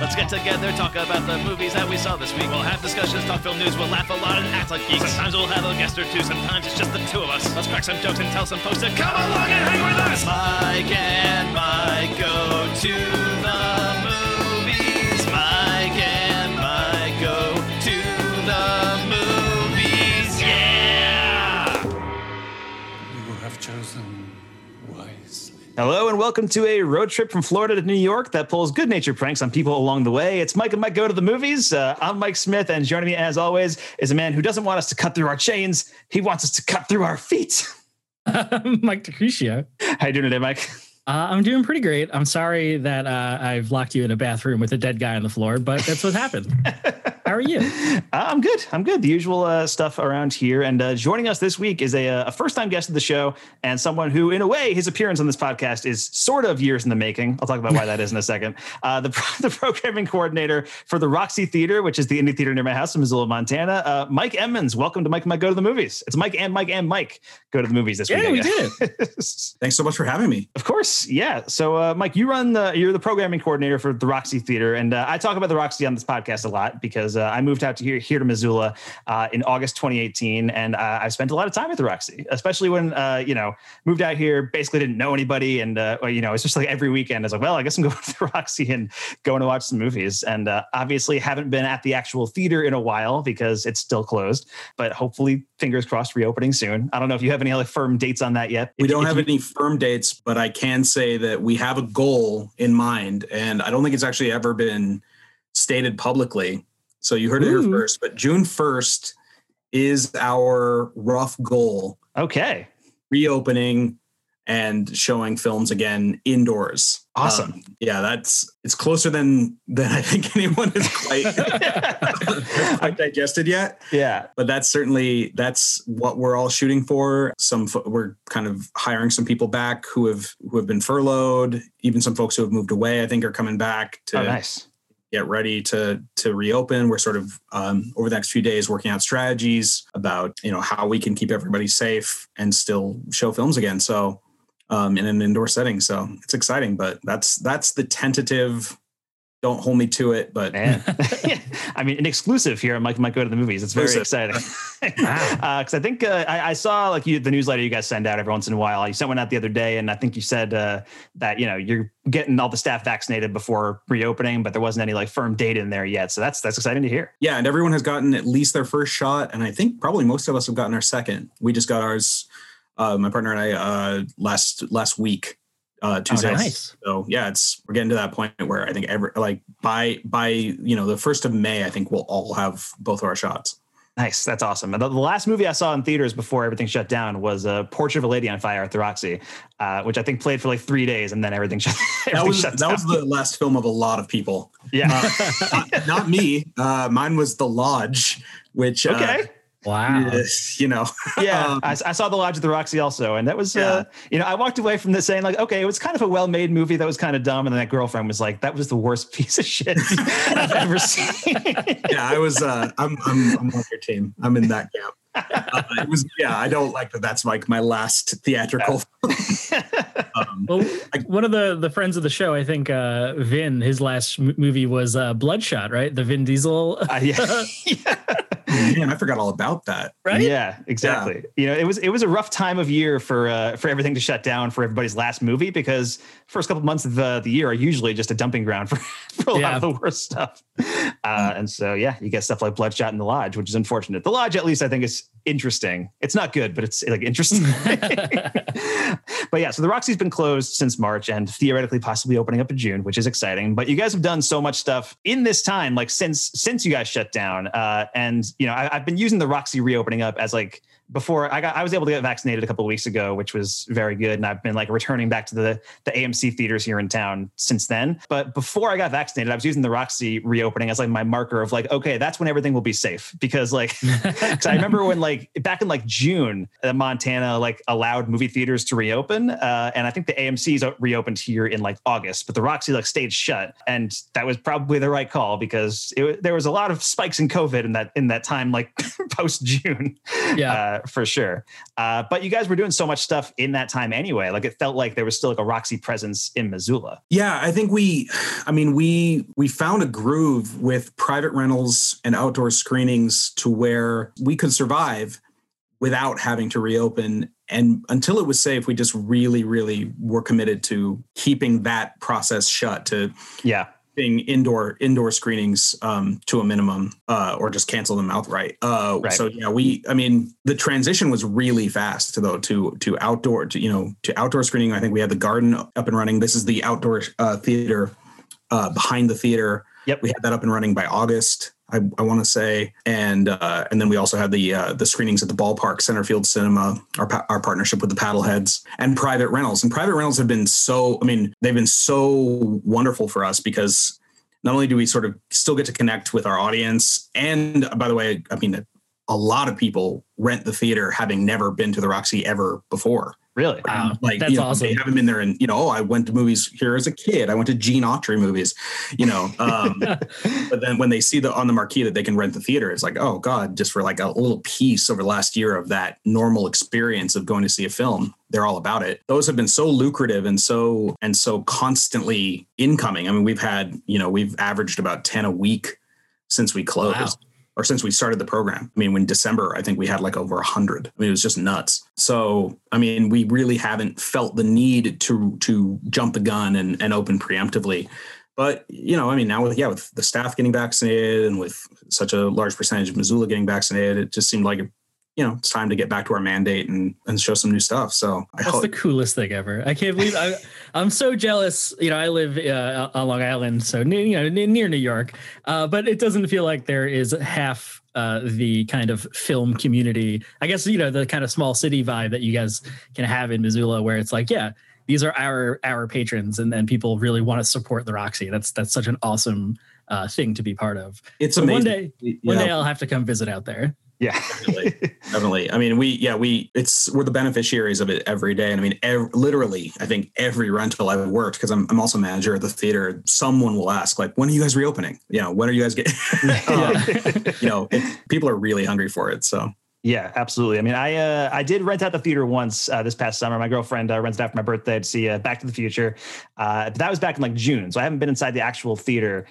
Let's get together, talk about the movies that we saw this week. We'll have discussions, talk film news, we'll laugh a lot and act like geeks. Sometimes we'll have a guest or two, sometimes it's just the two of us. Let's crack some jokes and tell some folks to come along and hang with us. Mike and Mike go to Hello and welcome to a road trip from Florida to New York that pulls good natured pranks on people along the way. It's Mike and Mike Go to the Movies. Uh, I'm Mike Smith, and joining me as always is a man who doesn't want us to cut through our chains. He wants us to cut through our feet. Mike DeCrucio. How you doing today, Mike? Uh, I'm doing pretty great. I'm sorry that uh, I've locked you in a bathroom with a dead guy on the floor, but that's what happened. How are you? Uh, I'm good. I'm good. The usual uh, stuff around here. And uh, joining us this week is a, a first time guest of the show and someone who, in a way, his appearance on this podcast is sort of years in the making. I'll talk about why that is in a second. Uh, the, the programming coordinator for the Roxy Theater, which is the indie theater near my house in Missoula, Montana, uh, Mike Emmons. Welcome to Mike and Mike Go to the Movies. It's Mike and Mike and Mike Go to the Movies this week. Yeah, we did it. Thanks so much for having me. Of course, yeah. So, uh, Mike, you run the you're the programming coordinator for the Roxy Theater, and uh, I talk about the Roxy on this podcast a lot because uh, I moved out to here here to Missoula uh, in August 2018, and uh, I spent a lot of time at the Roxy, especially when uh, you know moved out here, basically didn't know anybody, and uh, well, you know it's just like every weekend I was like, well, I guess I'm going to the Roxy and going to watch some movies, and uh, obviously haven't been at the actual theater in a while because it's still closed, but hopefully, fingers crossed, reopening soon. I don't know if you have any like firm dates on that yet. We If- don't if have you- any firm dates, but I can say that we have a goal in mind, and I don't think it's actually ever been stated publicly. So you heard it here first, but June 1st is our rough goal Okay. reopening and showing films again indoors. Awesome. Um, yeah, that's it's closer than than I think anyone has quite, quite digested yet. yeah. but that's certainly that's what we're all shooting for some fo- we're kind of hiring some people back who have who have been furloughed even some folks who have moved away i think are coming back to Oh, nice. get ready to to reopen we're sort of um, over the next few days working out strategies about you know how we can keep everybody safe and still show films again so um, in an indoor setting so it's exciting but that's that's the tentative don't hold me to it but Man. I mean, an exclusive here. Mike might go to the movies. It's very Exclusive. exciting. Because I think uh, I, I saw like you, the newsletter you guys send out every once in a while. You sent one out the other day, and I think you said uh, that you know you're getting all the staff vaccinated before reopening, but there wasn't any like firm date in there yet. So that's that's exciting to hear. Yeah, and everyone has gotten at least their first shot, and I think probably most of us have gotten our second. We just got ours, uh, my partner and I, uh, last last week, uh, Tuesday. nice. So yeah, it's we're getting to that point where I think every like by by you know the first of May, I think we'll all have both of our shots. Nice, that's awesome. And the, the last movie I saw in theaters before everything shut down was uh, Portrait of a Lady on Fire at the Roxy, uh, which I think played for like three days, and then everything shut. Down. That was that was the last film of a lot of people. yeah. Uh, not, not me. Uh, mine was The Lodge, which uh, okay. Wow. is, you know Yeah, Um, I, I saw the Lodge of the Roxy also, and that was, Yeah. uh, you know, I walked away from this saying like, okay, it was kind of a well-made movie that was kind of dumb, and then that girlfriend was like, that was the worst piece of shit I've ever seen. yeah, I was. Uh, I'm. I'm. I'm on your team. I'm in that camp. Uh, it was. Yeah, I don't like that. That's like my last theatrical. um, Well, one of the the friends of the show, I think uh, Vin, his last m- movie was uh, Bloodshot, right? The Vin Diesel. Uh, yeah. Man, I forgot all about that. Right? Yeah, exactly. You know, it was it was a rough time of year for uh, for everything to shut down for everybody's last movie because first couple months of the, the year are usually just a dumping ground for, for a lot of the worst stuff. Uh, and so yeah, you get stuff like Bloodshot in the Lodge, which is unfortunate. The Lodge, at least, I think is interesting. It's not good, but it's like interesting. but yeah, so the Roxy's been closed since March and theoretically possibly opening up in June, which is exciting. But you guys have done so much stuff in this time, like since since you guys shut down. Uh, and you know, I, I've been using the Roxy reopening up as like before I got I was able to get vaccinated a couple of weeks ago, which was very good. And I've been like returning back to the the AMC theaters here in town since then. But before I got vaccinated, I was using the Roxy reopening as like my marker of like, okay, that's when everything will be safe. Because like I remember when like back in like June, uh, Montana like allowed movie theaters to reopen, uh, and I think the AMC's reopened here in like August, but the Roxy like stayed shut, and that was probably the right call because it, there was a lot of spikes in COVID in that in that time, like post June. Yeah. Uh, uh, for sure. Uh, but you guys were doing so much stuff in that time anyway. Like it felt like there was still like a Roxy presence in Missoula. Yeah, I think we, I mean, we we found a groove with private rentals and outdoor screenings to where we could survive without having to reopen. And until it was safe, we just really, really were committed to keeping that process shut. To Yeah. Keeping indoor indoor screenings um, to a minimum, uh, or just cancel them outright. Uh, Right. So yeah, we. I mean, the transition was really fast though to to outdoor to you know to outdoor screening. I think we had the garden up and running. This is the outdoor uh, theater uh, behind the theater. Yep. We had that up and running by August. I, I want to say, and uh, and then we also had the uh, the screenings at the ballpark, Centerfield Cinema, our pa- our partnership with the Paddleheads, and private rentals. And private rentals have been so. I mean, they've been so wonderful for us because not only do we sort of still get to connect with our audience, and by the way, I mean a lot of people rent the theater having never been to the Roxy ever before. Really? Wow, Like that's you know, awesome. they haven't been there, and you know, oh, I went to movies here as a kid. I went to Gene Autry movies, you know. Um, but then when they see the on the marquee that they can rent the theater, it's like, oh god, just for like a little piece over the last year of that normal experience of going to see a film, they're all about it. Those have been so lucrative and so and so constantly incoming. I mean, we've had you know we've averaged about ten a week since we closed. Wow. Or since we started the program. I mean, when December, I think we had like over a hundred. I mean, it was just nuts. So, I mean, we really haven't felt the need to to jump the gun and, and open preemptively. But you know, I mean, now with yeah, with the staff getting vaccinated and with such a large percentage of Missoula getting vaccinated, it just seemed like you know it's time to get back to our mandate and and show some new stuff. So I That's hope the coolest thing ever. I can't believe I, I'm so jealous. You know, I live uh, on Long Island, so near, you know, near, New York, uh, but it doesn't feel like there is half uh, the kind of film community. I guess you know the kind of small city vibe that you guys can have in Missoula, where it's like, yeah, these are our our patrons, and then people really want to support the Roxy. That's that's such an awesome uh, thing to be part of. it's So amazing. one day, one day I'll have to come visit out there. Yeah. Definitely. definitely i mean we yeah we it's we're the beneficiaries of it every day and i mean ev- literally i think every rental i've worked because I'm, I'm also manager at the theater someone will ask like when are you guys reopening you know when are you guys getting you know it, people are really hungry for it so Yeah, absolutely. I mean, I uh, I did rent out the theater once uh, this past summer. My girlfriend uh, rented out for my birthday to see uh, Back to the Future. Uh, but that was back in like June, so I haven't been inside the actual theater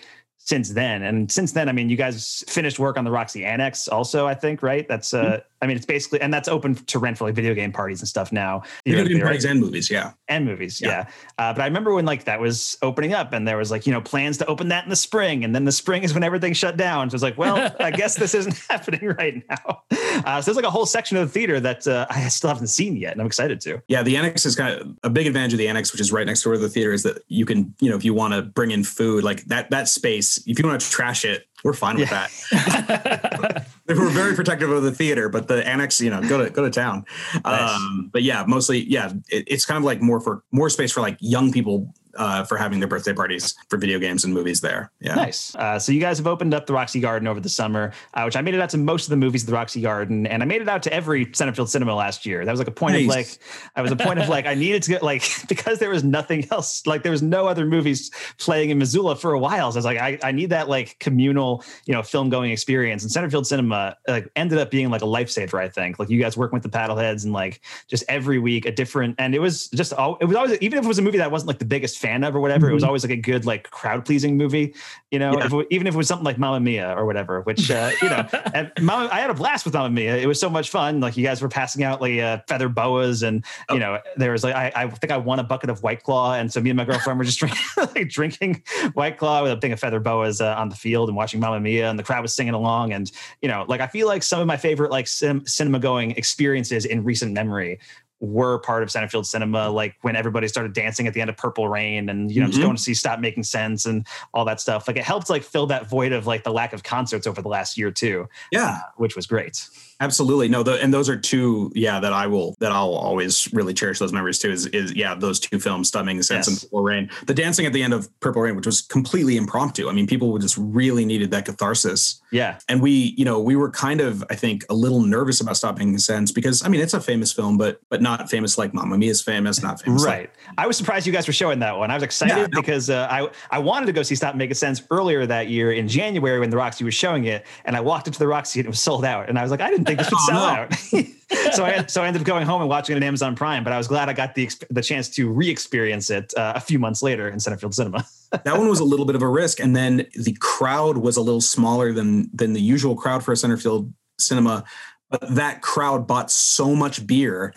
since then. And since then, I mean, you guys finished work on the Roxy Annex, also. I think, right? That's uh, I mean, it's basically, and that's open to rent for like video game parties and stuff now. video game right? parties and movies yeah and movies yeah, Yeah. Uh, but i remember when like that was opening up and there was like you know plans to open that in the spring and then the spring is when everything shut down so it's like well i guess this isn't happening right now uh, so there's like a whole section of the theater that uh, i still haven't seen yet and i'm excited to yeah the annex is kind of a big advantage of the annex which is right next door to the theater is that you can you know if you want to bring in food like that that space if you want to trash it we're fine with that we're very protective of the theater, but the annex, you know, go to go to town. Nice. Um, but yeah, mostly, yeah, it, it's kind of like more for more space for like young people uh, for having their birthday parties for video games and movies there. Yeah, Nice. Uh, so you guys have opened up the Roxy Garden over the summer, uh, which I made it out to most of the movies at the Roxy Garden, and I made it out to every Centerfield Cinema last year. That was like a point of like, I was a point of like, I needed to get like because there was nothing else, like there was no other movies playing in Missoula for a while. So I was like, I, I need that like communal, you know, film going experience. And Centerfield Cinema like ended up being like a lifesaver. I think like you guys working with the paddleheads and like just every week a different, and it was just all it was always even if it was a movie that wasn't like the biggest fan of or whatever, it was always like a good like crowd pleasing movie. You know, Yeah. if it, even if it was something like Mamma Mia or whatever, which uh, you know, and Mama, I had a blast with Mamma Mia. It was so much fun. Like you guys were passing out like uh, feather boas, and you know, there was like I, I think I won a bucket of White Claw, and so me and my girlfriend were just drinking, like drinking White Claw with a thing of feather boas uh, on the field and watching Mamma Mia, and the crowd was singing along. And you know, like I feel like some of my favorite like cin- cinema going experiences in recent memory were part of Centerfield Cinema, like when everybody started dancing at the end of Purple Rain, and you know, just Mhm. going to see Stop Making Sense and all that stuff. Like it helped like fill that void of like the lack of concerts over the last year too, yeah, which was great. Absolutely. No, the, and those are two, yeah, that I will that I'll always really cherish those memories too. Is is yeah, those two films, Stop Making Sense Yes. and Purple Rain. The dancing at the end of Purple Rain, which was completely impromptu. I mean, people just really needed that catharsis. Yeah, and we you know we were kind of i think a little nervous about stop making sense because i mean it's a famous film but but not famous like Mamma Mia is famous, not famous. Right. Like, I was surprised you guys were showing that one. I was excited Yeah, no. because uh, I I wanted to go see Stop Making Sense earlier that year in January when the Roxy was showing it, and I walked into the Roxy and it was sold out, and I was like, I didn't think this would Oh, sell out. so I so I ended up going home and watching it on Amazon Prime, but I was glad I got the the chance to re-experience it uh, a few months later in Centerfield Cinema. that one was a little bit of a risk, and then the crowd was a little smaller than than the usual crowd for a Centerfield cinema, but that crowd bought so much beer.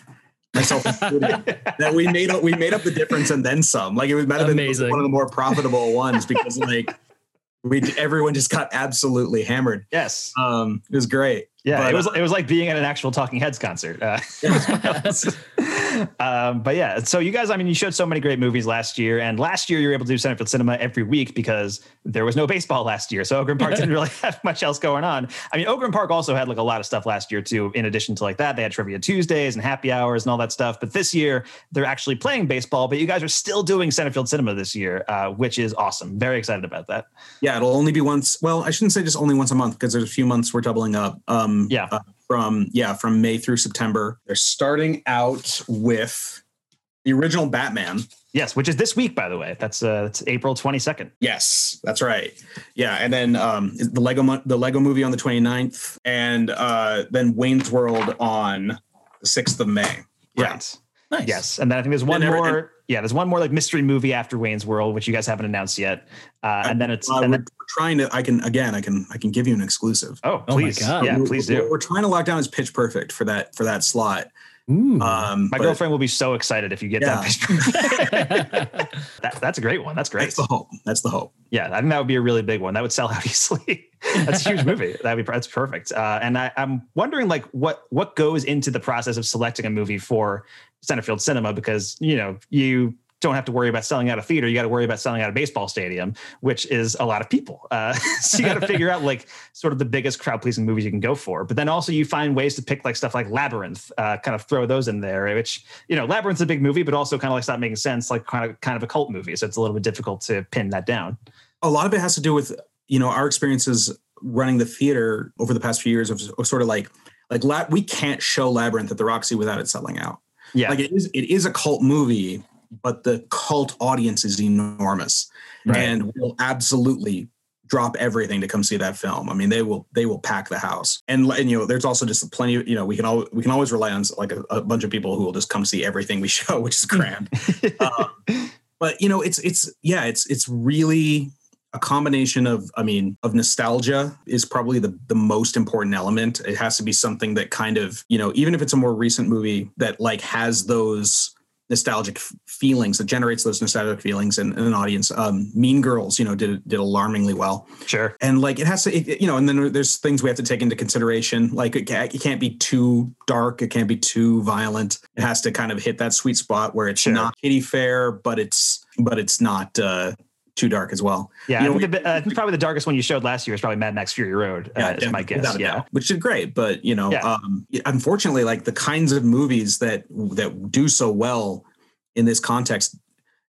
Myself included, that we made up we made up the difference and then some. Like it was might have been one of the more profitable ones because like we everyone just got absolutely hammered. yes. Um, it was great. Yeah, But, it was uh, it was like being at an actual Talking Heads concert. Uh, um, but yeah, so you guys, I mean, you showed so many great movies last year, and last year you were able to do Centerfield Cinema every week because there was no baseball last year. So Ogren Park didn't really have much else going on. I mean, Ogren Park also had like a lot of stuff last year too. In addition to like that, they had Trivia Tuesdays and happy hours and all that stuff. But this year they're actually playing baseball. But you guys are still doing Centerfield Cinema this year, uh, which is awesome. Very excited about that. Yeah, it'll only be once. Well, I shouldn't say just only once a month because there's a few months we're doubling up. Um, Yeah. uh, from yeah, from May through September. They're starting out with the original Batman. Yes, which is this week, by the way. That's uh, that's April twenty second. Yes, that's right. Yeah, and then um, the Lego the Lego Movie on the 29th, and uh, then Wayne's World on the 6th of May. Right. Nice. Yes, and then I think there's one And every- more. Yeah, there's one more like mystery movie after Wayne's World, which you guys haven't announced yet. Uh, and then it's Uh, and we're, then, we're trying to. I can again. I can. I can give you an exclusive. oh Oh my please, God. yeah, We're- please What do. we're trying to lock down is Pitch Perfect for that for that slot. Ooh. Um, My but girlfriend will be so excited if you get Yeah. that picture. that, that's a great one. That's great. That's the hope. That's the hope. Yeah, I think that would be a really big one. That would sell out easily. that's a huge movie. That'd be that's perfect. Uh, and I, I'm wondering like what what goes into the process of selecting a movie for Centerfield Cinema because you know you don't have to worry about selling out a theater. You got to worry about selling out a baseball stadium, which is a lot of people. Uh, so you got to figure out like sort of the biggest crowd pleasing movies you can go for. But then also you find ways to pick like stuff like Labyrinth, uh, kind of throw those in there. Which you know Labyrinth's a big movie, but also kind of like stop making sense, like kind of kind of a cult movie. So it's a little bit difficult to pin that down. a lot of it has to do with you know our experiences running the theater over the past few years of, of sort of like like we can't show labyrinth at the roxy without it selling out Yeah. like it is it is a cult movie but the cult audience is enormous Right. and will absolutely drop everything to come see that film i mean they will they will pack the house and, and you know there's also just plenty of you know we can all we can always rely on like a, a bunch of people who will just come see everything we show which is grand um, but you know it's it's yeah it's it's really a combination of i mean of nostalgia is probably the the most important element. It has to be something that kind of you know even if it's a more recent movie that like has those nostalgic feelings that generates those nostalgic feelings in, in an audience. Um mean girls you know did did alarmingly well. Sure. and like it has to it, you know and then there's things we have to take into consideration. Like it, it can't be too dark. It can't be too violent. It has to kind of hit that sweet spot where it's Sure. not kitty fair but it's but it's not uh too dark as well Yeah, You I know, think, the, uh, I think probably the darkest one you showed last year is probably Mad Max Fury Road. Uh, is my guess. Yeah. doubt, which did great but you know Yeah. um unfortunately like the kinds of movies that that do so well in this context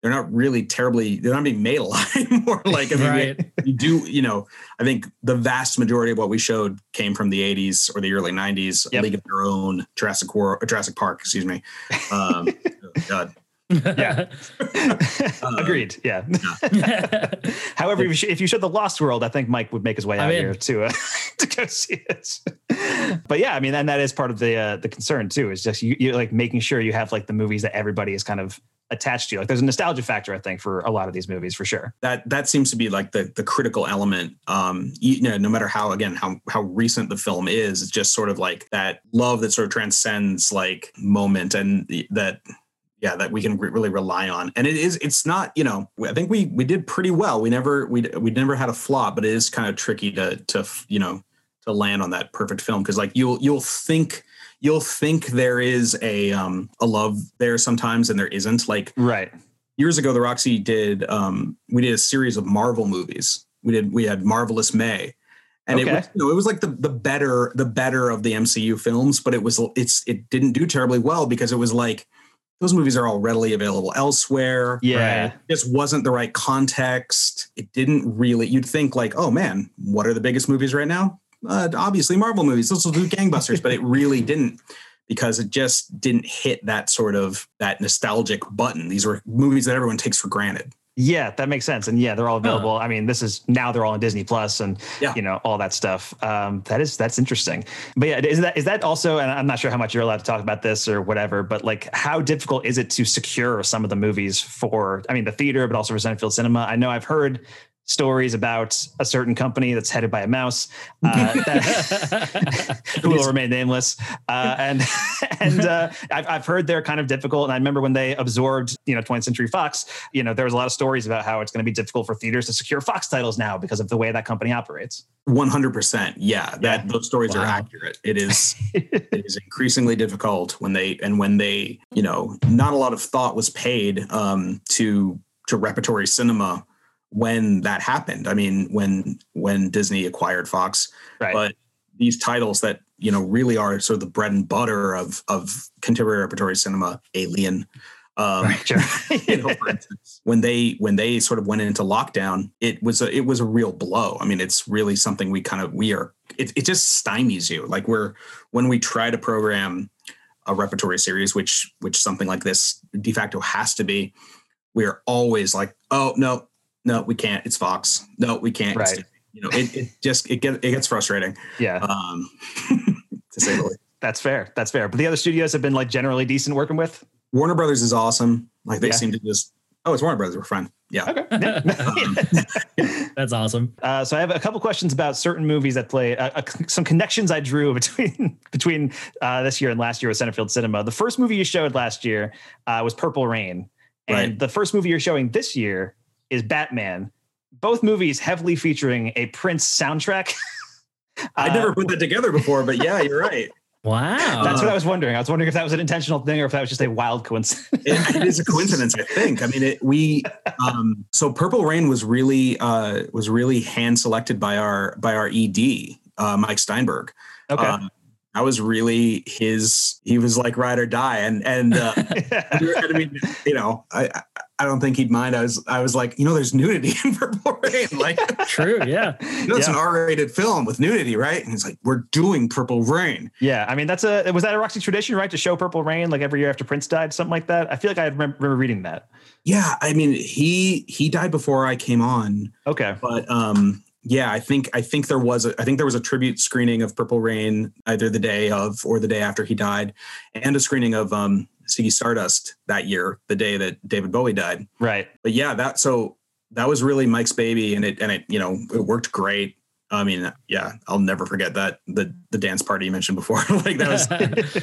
they're not really terribly they're not being made a lot anymore like i mean right. you do you know i think the vast majority of what we showed came from the 80s or the early 90s Yep. league of their own jurassic world jurassic park excuse me um oh, god Yeah. Um, Agreed. Yeah. However, if you, sh- if you showed the Lost World, I think Mike would make his way I'm out here to uh, to go see it. but yeah, I mean, and that is part of the uh, the concern too. Is just you you like making sure you have like the movies that everybody is kind of attached to. Like, there's a nostalgia factor, I think, for a lot of these movies for sure. that that seems to be like the the critical element um you know no matter how again how how recent the film is it's just sort of like that love that sort of transcends like moment and the- that yeah that we can re- really rely on. And it is it's not you know i think we we did pretty well. We never we we never had a flop but it is kind of tricky to to you know to land on that perfect film. Because like you'll you'll think you'll think there is a um a love there sometimes and there isn't. Like Right. years ago the roxy did um we did a series of marvel movies. We did we had marvelous may. And it was you know it was like the the better the better of the mcu films but it was it's it didn't do terribly well because it was like those movies are all readily available elsewhere Yeah. Right. it just wasn't the right context it didn't really you'd think like oh man what are the biggest movies right now uh, obviously marvel movies this will do gangbusters but it really didn't because it just didn't hit that sort of that nostalgic button. These were movies that everyone takes for granted. Yeah, that makes sense. And yeah, they're all available. Huh. I mean, this is now they're all on Disney Plus and yeah. you know, all that stuff. Um, that is that's interesting. But yeah, is that is that also and I'm not sure how much you're allowed to talk about this or whatever, but like how difficult is it to secure some of the movies for I mean the theater, but also for Centerfield Cinema? I know I've heard stories about a certain company that's headed by a mouse uh, that, who will remain nameless. Uh, and and uh, I've, I've heard they're kind of difficult. And I remember when they absorbed, you know, 20th Century Fox, you know, there was a lot of stories about how it's going to be difficult for theaters to secure Fox titles now because of the way that company operates. 100%. Yeah, that yeah. those stories wow. are accurate. It is it is increasingly difficult when they and when they, you know, not a lot of thought was paid um, to to repertory cinema when that happened. I mean, when when Disney acquired Fox, right. but these titles that you know really are sort of the bread and butter of of contemporary repertory cinema, Alien. Um, right, sure. you know, instance, when they when they sort of went into lockdown, it was a it was a real blow. I mean, it's really something we kind of we are. It, it just stymies you. Like we're when we try to program a repertory series, which which something like this de facto has to be. We are always like, oh no, no, we can't. It's Fox. No, we can't. Right. you know, it, it just it gets it gets frustrating. Yeah. Um, to say the least. That's fair. That's fair. But the other studios have been like generally decent working with. Warner Brothers is awesome. Like they yeah. seem to just oh, it's Warner Brothers. We're fine. Yeah. Okay. um, That's awesome. Uh, so I have a couple questions about certain movies that play uh, uh, some connections I drew between between uh, this year and last year with Centerfield Cinema. The first movie you showed last year uh, was Purple Rain, and right. the first movie you're showing this year is Batman. Both movies heavily featuring a Prince soundtrack. I never put that together before, but yeah, you're right. Wow. That's what I was wondering. I was wondering if that was an intentional thing or if that was just a wild coincidence. it, it is a coincidence, I think. I mean, it, we um, so Purple Rain was really uh, was really hand selected by our by our ED, uh, Mike Steinberg. Okay. Um, that was really his he was like ride or die and and uh, i mean you know i i don't think he'd mind. I was i was like you know there's nudity in purple rain. Like true yeah. You know, it's yeah. an r-rated film with nudity right? And he's like we're doing purple rain. Yeah i mean that's a was that a roxy tradition right to show purple rain like every year after prince died something like that? I feel like i remember reading that. Yeah i mean he he died before i came on. Okay. But um yeah, I think I think there was a I think there was a tribute screening of Purple Rain either the day of or the day after he died, and a screening of um Ziggy Stardust that year, the day that David Bowie died. Right. But yeah, that so that was really Mike's baby, and it and it you know it worked great. I mean, yeah, I'll never forget that the the dance party you mentioned before. like that was,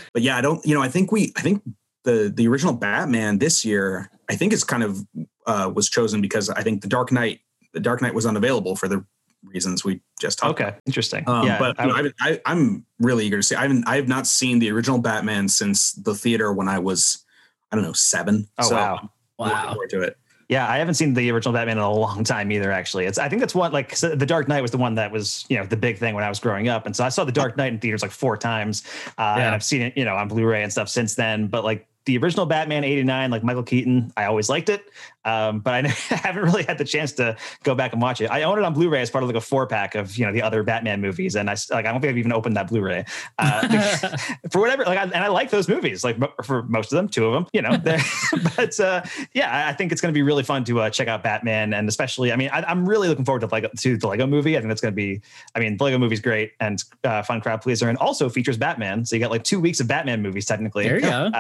but yeah, I don't you know I think we I think the the original Batman this year I think is kind of uh, was chosen because I think the Dark Knight the Dark Knight was unavailable for the reasons we just talked. Okay, about. interesting. Um, yeah, but I, I, I'm really eager to see. I haven't I have not seen the original Batman since the theater when I was I don't know seven. Oh so wow, wow, to it. Yeah, I haven't seen the original Batman in a long time either. Actually, it's I think that's one like the Dark Knight was the one that was you know the big thing when I was growing up, and so I saw the Dark Knight in theaters like four times, uh, yeah. and I've seen it you know on Blu-ray and stuff since then. But like the original Batman 89, like Michael Keaton, I always liked it. Um, but I haven't really had the chance to go back and watch it. I own it on Blu-ray as part of like a four pack of, you know, the other Batman movies. And I like, I don't think I've even opened that Blu-ray uh, for whatever, like, I, and I like those movies, like for most of them, two of them, you know, but uh, yeah, I think it's going to be really fun to uh, check out Batman. And especially, I mean, I, am really looking forward to like to the Lego movie. I think that's going to be, I mean, the Lego movie's great and uh, fun crowd pleaser and also features Batman. So you got like two weeks of Batman movies technically. There you go.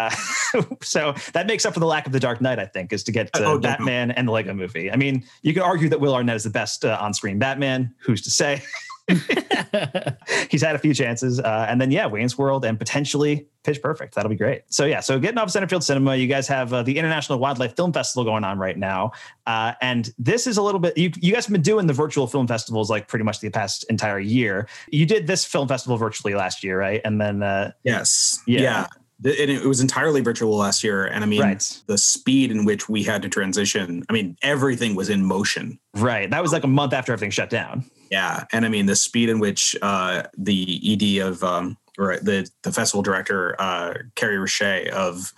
So that makes up for the lack of the Dark Knight, I think, is to get uh, oh, Batman and the Lego movie. I mean, you could argue that Will Arnett is the best uh, on-screen Batman. Who's to say? He's had a few chances, uh, and then yeah, Wayne's World and potentially Pitch Perfect. That'll be great. So yeah, so getting off Centerfield Cinema, you guys have uh, the International Wildlife Film Festival going on right now, uh, and this is a little bit. You, you guys have been doing the virtual film festivals like pretty much the past entire year. You did this film festival virtually last year, right? And then uh, yes, yeah. yeah and it was entirely virtual last year. And i mean right. the speed in which we had to transition i mean everything was in motion. Right. That was like a month after everything shut down. Yeah. And i mean the speed in which uh, the ed of um, or the the festival director uh, carrie Richey of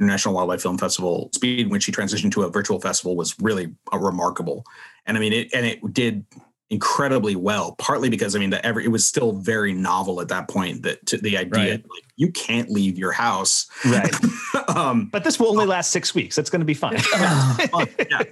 international wildlife film festival speed in which she transitioned to a virtual festival was really uh, remarkable. And i mean it and it did incredibly well. Partly because I mean that every it was still very novel at that point. That to the idea Right. like you can't leave your house. Right. um, But this will only last six weeks. It's going to be fine. fun, yeah.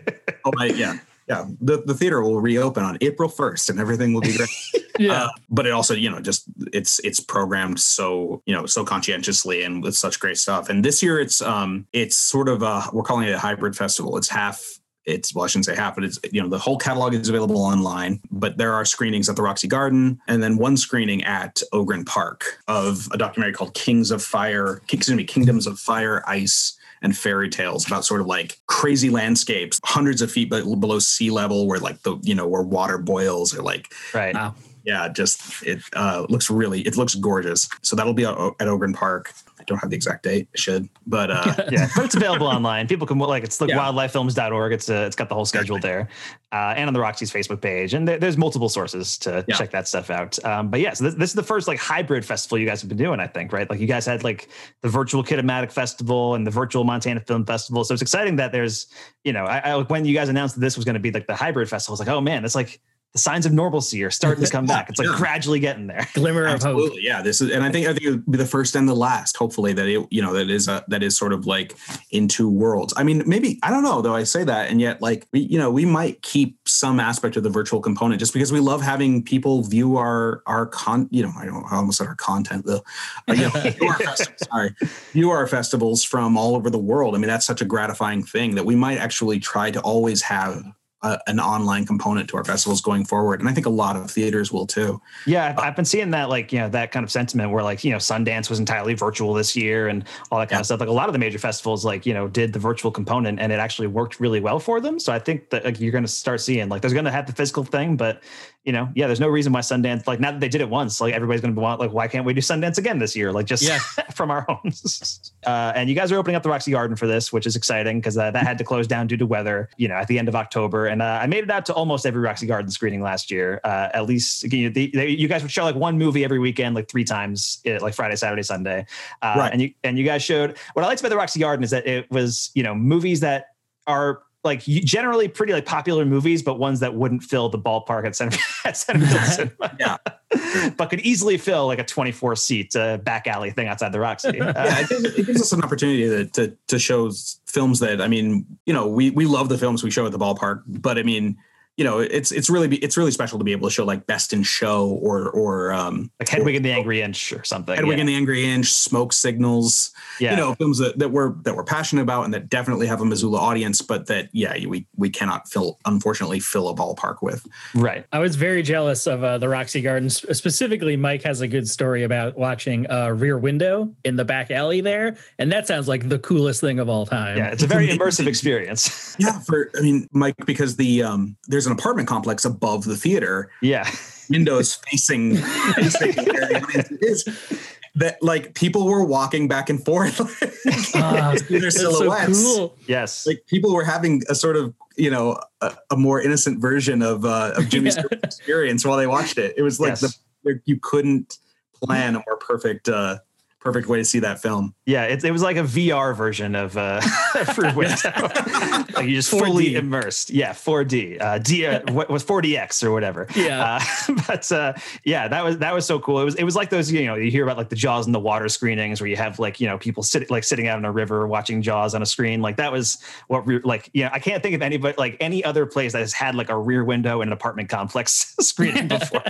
Oh, I, yeah. Yeah. The, the theater will reopen on April 1st and everything will be great. Yeah. Uh, but it also, you know, just it's it's programmed so, you know, so conscientiously and with such great stuff. And this year it's um it's sort of uh we're calling it a hybrid festival. It's half it's well, I shouldn't say half, but it's you know, the whole catalog is available online, but there are screenings at the Roxy Garden and then one screening at Ogren Park of a documentary called Kings of Fire, excuse me, Kingdoms of Fire, Ice, and fairy tales about sort of like crazy landscapes hundreds of feet below sea level where like the you know where water boils or like right. Wow. yeah just it uh looks really it looks gorgeous so that'll be at, at ogren park i don't have the exact date i should but uh yeah, but it's available online. People can like it's like Yeah. wildlifefilms.org. It's uh, it's got the whole schedule there, uh, and on the Roxy's Facebook page. And there, there's multiple sources to Yeah. check that stuff out. Um, but yeah, so this, this is the first like hybrid festival you guys have been doing. I think right. Like you guys had like the virtual Kidamatic Festival and the virtual Montana Film Festival. So it's exciting that there's you know I, I when you guys announced that this was going to be like the hybrid festival, I was like, oh man, it's like the signs of normalcy are starting to come back. It's like Yeah. gradually getting there. Glimmer of hope. absolutely yeah this is and i think i think it'll be the first and the last hopefully that it you know that is a that is sort of like in two worlds i mean maybe i don't know though i say that and yet like we you know we might keep some aspect of the virtual component just because we love having people view our our con you know i don't I almost said our content though Uh, you know, view our festivals, sorry view our festivals from all over the world i mean that's such a gratifying thing that we might actually try to always have a, an online component to our festivals going forward and i think a lot of theaters will too Yeah, I've, uh, I've been seeing that, like, you know, that kind of sentiment where, like, you know, Sundance was entirely virtual this year and all that kind Yeah. of stuff. Like, a lot of the major festivals, like, you know, did the virtual component and it actually worked really well for them. So I think that like, you're going to start seeing, like, there's going to have the physical thing, but, you know, yeah, there's no reason why Sundance, like, now that they did it once, like, everybody's going to want, like, why can't we do Sundance again this year? Like, just Yeah. from our homes. Uh, and you guys are opening up the Roxy Garden for this, which is exciting because uh, that had to close down due to weather, you know, at the end of October. And uh, I made it out to almost every Roxy Garden screening last year. Uh, at least you, know, the, they, you guys would show like one movie every weekend, like three times, uh, like Friday, Saturday, Sunday. Uh, Right. And you and you guys showed what I liked about the Roxy Garden is that it was you know movies that are like generally pretty like popular movies, but ones that wouldn't fill the ballpark at Center at Cinema. Yeah. but could easily fill like a 24 seat uh, back alley thing outside the Roxy. Uh, yeah, it gives, it gives us an opportunity to, to to show films that I mean, you know, we we love the films we show at the ballpark, but I mean, you know, it's it's really it's really special to be able to show like Best in Show or or um, like Hedwig and the Angry Inch or something. Hedwig yeah. and the Angry Inch, Smoke Signals, yeah. you know, films that, that we're that we're passionate about and that definitely have a Missoula audience, but that yeah, we we cannot fill unfortunately fill a ballpark with. right. I was very jealous of uh, the Roxy Gardens. Specifically, Mike has a good story about watching uh, Rear Window in the back alley there, and that sounds like the coolest thing of all time. Yeah, it's a very immersive experience. Yeah, for I mean, Mike, because the um, there's an apartment complex above the theater, yeah. windows facing, facing where the audience is that like people were walking back and forth in their that's so silhouettes. cool. Yes. Like people were having a sort of you know a, a more innocent version of uh, of Jimmy's Yeah. experience while they watched it. It was like Yes. the you couldn't plan a more perfect uh, perfect way to see that film. Yeah, it, it was like a VR version of uh, Fruit Window. like you just fully 4D. immersed. Yeah, 4D. Uh, D, uh, what was 4DX or whatever. Yeah. Uh, but uh, yeah, that was that was so cool. It was it was like those you know you hear about like the Jaws in the water screenings where you have like you know people sitting like sitting out in a river watching Jaws on a screen. Like that was what we like. Yeah, I can't think of anybody like any other place that has had like a rear window in an apartment complex screening before.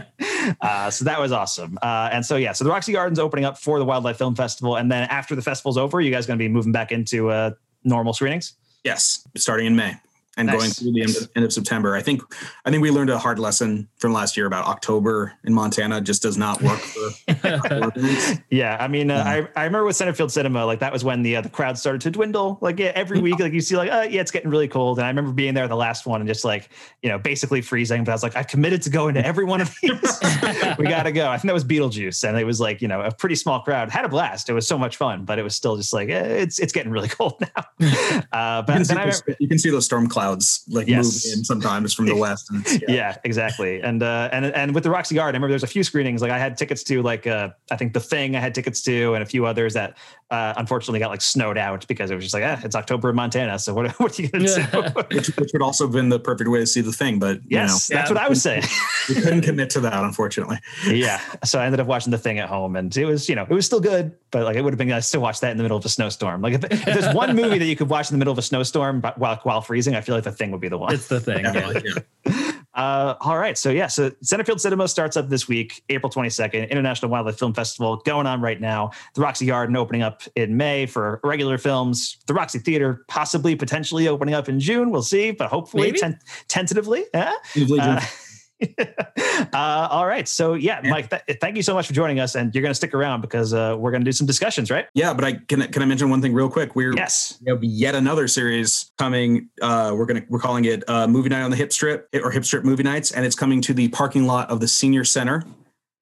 uh, so that was awesome. Uh, and so yeah, so the Roxy Gardens opening up for the Wildlife Film Festival, and then after the festival's over, you guys going to be moving back into uh, normal screenings. Yes, starting in May and Nice. going through the end of, end of September. I think I think we learned a hard lesson from last year about October in Montana just does not work for. Yeah, I mean, uh, I, I remember with Centerfield Cinema, like that was when the uh, the crowd started to dwindle. Like yeah, every week, like you see, like uh, yeah, it's getting really cold. And I remember being there the last one and just like you know basically freezing. But I was like, I've committed to going to every one of these. we got to go. I think that was Beetlejuice, and it was like you know a pretty small crowd. Had a blast. It was so much fun, but it was still just like eh, it's it's getting really cold now. Uh, You but can, see then I those, remember, you can see those storm clouds like Yes. moving in sometimes from the west. And it's, yeah. exactly. And uh, and and with the Roxy Garden, I remember there's a few screenings. Like I had tickets to like uh, I think The Thing. I had tickets to, and a few others that uh, unfortunately got like snowed out because it was just like, ah, it's October in Montana. So what, what are you going to do? which, which would also have been the perfect way to see the thing. But yes, you know, that's what I was saying. we couldn't commit to that, unfortunately. yeah. So I ended up watching the thing at home and it was, you know, it was still good, but like it would have been nice to watch that in the middle of a snowstorm. Like if, if there's one movie that you could watch in the middle of a snowstorm but while, while freezing, I feel like the thing would be the one. It's the thing. Yeah. Uh, all right. So, yeah. So, Centerfield Cinema starts up this week, April 22nd, International Wildlife Film Festival going on right now. The Roxy Garden opening up in May for regular films. The Roxy Theater possibly, potentially opening up in June. We'll see, but hopefully, ten- tentatively. Yeah. Uh, uh, all right. So yeah, Mike, th- thank you so much for joining us, and you're going to stick around because uh, we're going to do some discussions, right? Yeah, but I can can I mention one thing real quick? We're yes, we have yet another series coming. Uh, we're gonna we're calling it uh, Movie Night on the Hip Strip or Hip Strip Movie Nights, and it's coming to the parking lot of the Senior Center.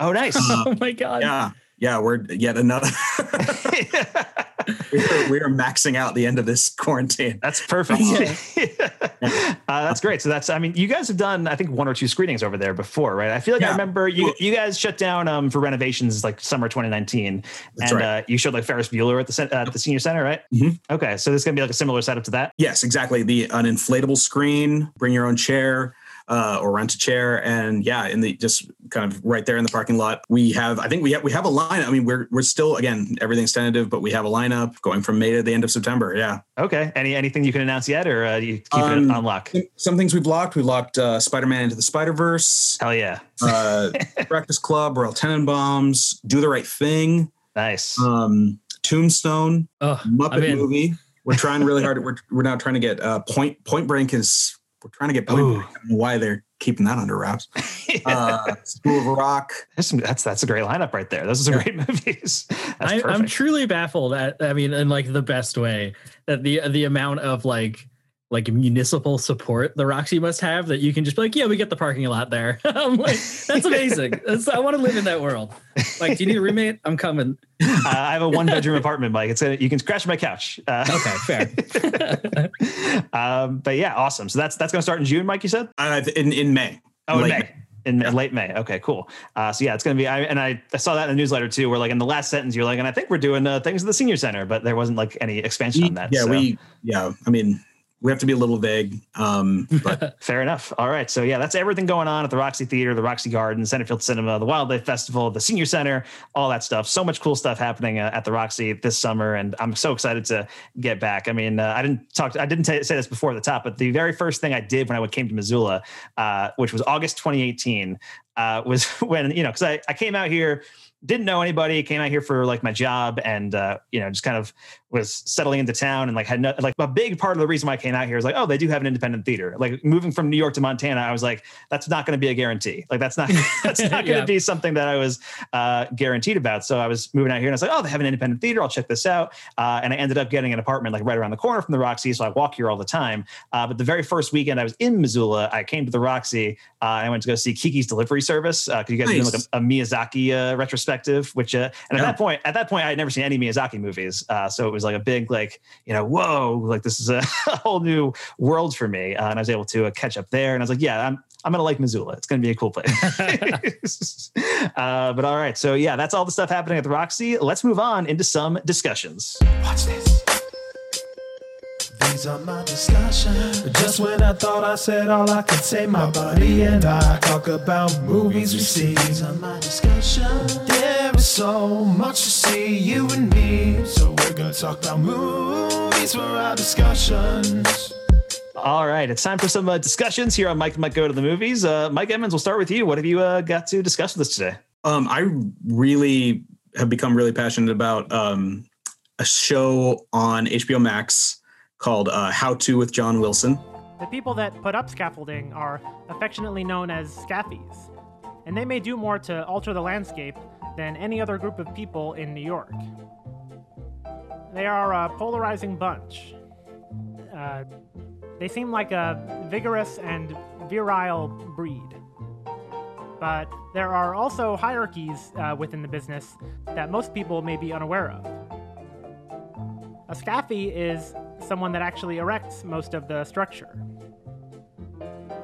Oh, nice! oh my god! Yeah, yeah, we're yet another. we, are, we are maxing out the end of this quarantine. That's perfect. uh, that's great. So that's, I mean, you guys have done, I think, one or two screenings over there before, right? I feel like yeah. I remember you you guys shut down um, for renovations like summer 2019, that's and right. uh, you showed like Ferris Bueller at the at the senior center, right? Mm-hmm. Okay, so this is gonna be like a similar setup to that. Yes, exactly. The an inflatable screen, bring your own chair uh, or rent a chair. And yeah, in the just kind of right there in the parking lot, we have I think we have we have a lineup. I mean, we're we're still again everything's tentative, but we have a lineup going from May to the end of September. Yeah. Okay. Any anything you can announce yet, or uh, you keep um, it on lock? Some things we've locked. We locked uh, Spider Man into the Spider Verse. Hell yeah. uh, Breakfast Club, Royal Tenenbaums, Do the Right Thing. Nice. Um, Tombstone, oh, Muppet movie. We're trying really hard. We're we're now trying to get uh, Point Point Break is we're trying to get Point Break. I don't know why they're keeping that under wraps. Uh, School of Rock. Some, that's that's a great lineup right there. Those are some yeah. great movies. I, I'm truly baffled at. I mean, in like the best way that the the amount of like like municipal support the Roxy must have that you can just be like, yeah, we get the parking lot there. I'm like, that's amazing. That's, I want to live in that world. Like, do you need a roommate? I'm coming. Uh, I have a one bedroom apartment, Mike. It's a, you can scratch my couch. Uh, okay, fair. um, but yeah, awesome. So that's that's going to start in June, Mike. You said uh, in in May. Oh, in May. May. In yeah. late May. Okay, cool. Uh, so yeah, it's going to be. I, and I, I, saw that in the newsletter too. Where like in the last sentence, you're like, and I think we're doing uh, things at the senior center, but there wasn't like any expansion on that. Yeah, so. we. Yeah, I mean, we have to be a little vague. Um, but fair enough. All right. So yeah, that's everything going on at the Roxy Theater, the Roxy Garden, Centerfield Cinema, the Wildlife Festival, the Senior Center, all that stuff. So much cool stuff happening uh, at the Roxy this summer, and I'm so excited to get back. I mean, uh, I didn't talk. To, I didn't t- say this before at the top, but the very first thing I did when I came to Missoula, uh, which was August 2018, uh, was when you know because I, I came out here didn't know anybody came out here for like my job and uh, you know just kind of was settling into town and like had no, like a big part of the reason why I came out here is like, oh, they do have an independent theater. Like moving from New York to Montana, I was like, that's not going to be a guarantee. Like that's not that's not going to yeah. be something that I was uh, guaranteed about. So I was moving out here and I was like, oh, they have an independent theater. I'll check this out. Uh, and I ended up getting an apartment like right around the corner from the Roxy, so I walk here all the time. Uh, but the very first weekend I was in Missoula, I came to the Roxy. Uh, I went to go see Kiki's Delivery Service because uh, you guys nice. doing like a, a Miyazaki retrospective, which and at yeah. that point, at that point, I had never seen any Miyazaki movies, so it was like a big like you know, whoa, like this is a, whole new world for me. Uh, and I was able to uh, catch up there. And I was like, yeah, I'm, I'm going to like Missoula. It's going to be a cool place. uh, but all right. So yeah, that's all the stuff happening at the Roxy. Let's move on into some discussions. Watch this. These are my discussions. Just when I thought I said all I could say, my buddy and I talk about movies we see. These are my discussions. There is so much to see, you and me. So we're gonna talk about movies for our discussions. All right, it's time for some uh, discussions here on Mike and Mike Go to the Movies. Uh, Mike Edmonds, we'll start with you. What have you uh, got to discuss with us today? Um, I really have become really passionate about um, a show on HBO Max called uh, How To with John Wilson. The people that put up scaffolding are affectionately known as scaffies, and they may do more to alter the landscape than any other group of people in New York. They are a polarizing bunch. Uh, they seem like a vigorous and virile breed. But there are also hierarchies uh, within the business that most people may be unaware of. A scaffy is someone that actually erects most of the structure.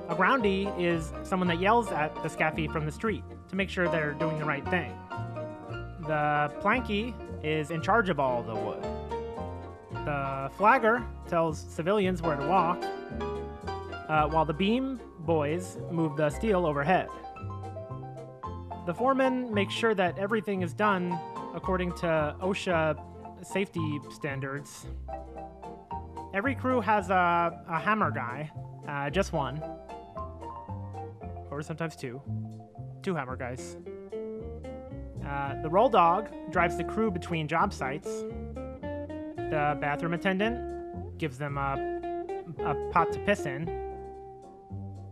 A groundy is someone that yells at the scaffy from the street to make sure they're doing the right thing. The planky is in charge of all the wood. The flagger tells civilians where to walk, uh, while the beam boys move the steel overhead. The foreman makes sure that everything is done according to OSHA safety standards. Every crew has a, a hammer guy, uh, just one, or sometimes two. Two hammer guys. Uh, the roll dog drives the crew between job sites. The bathroom attendant gives them a, a pot to piss in.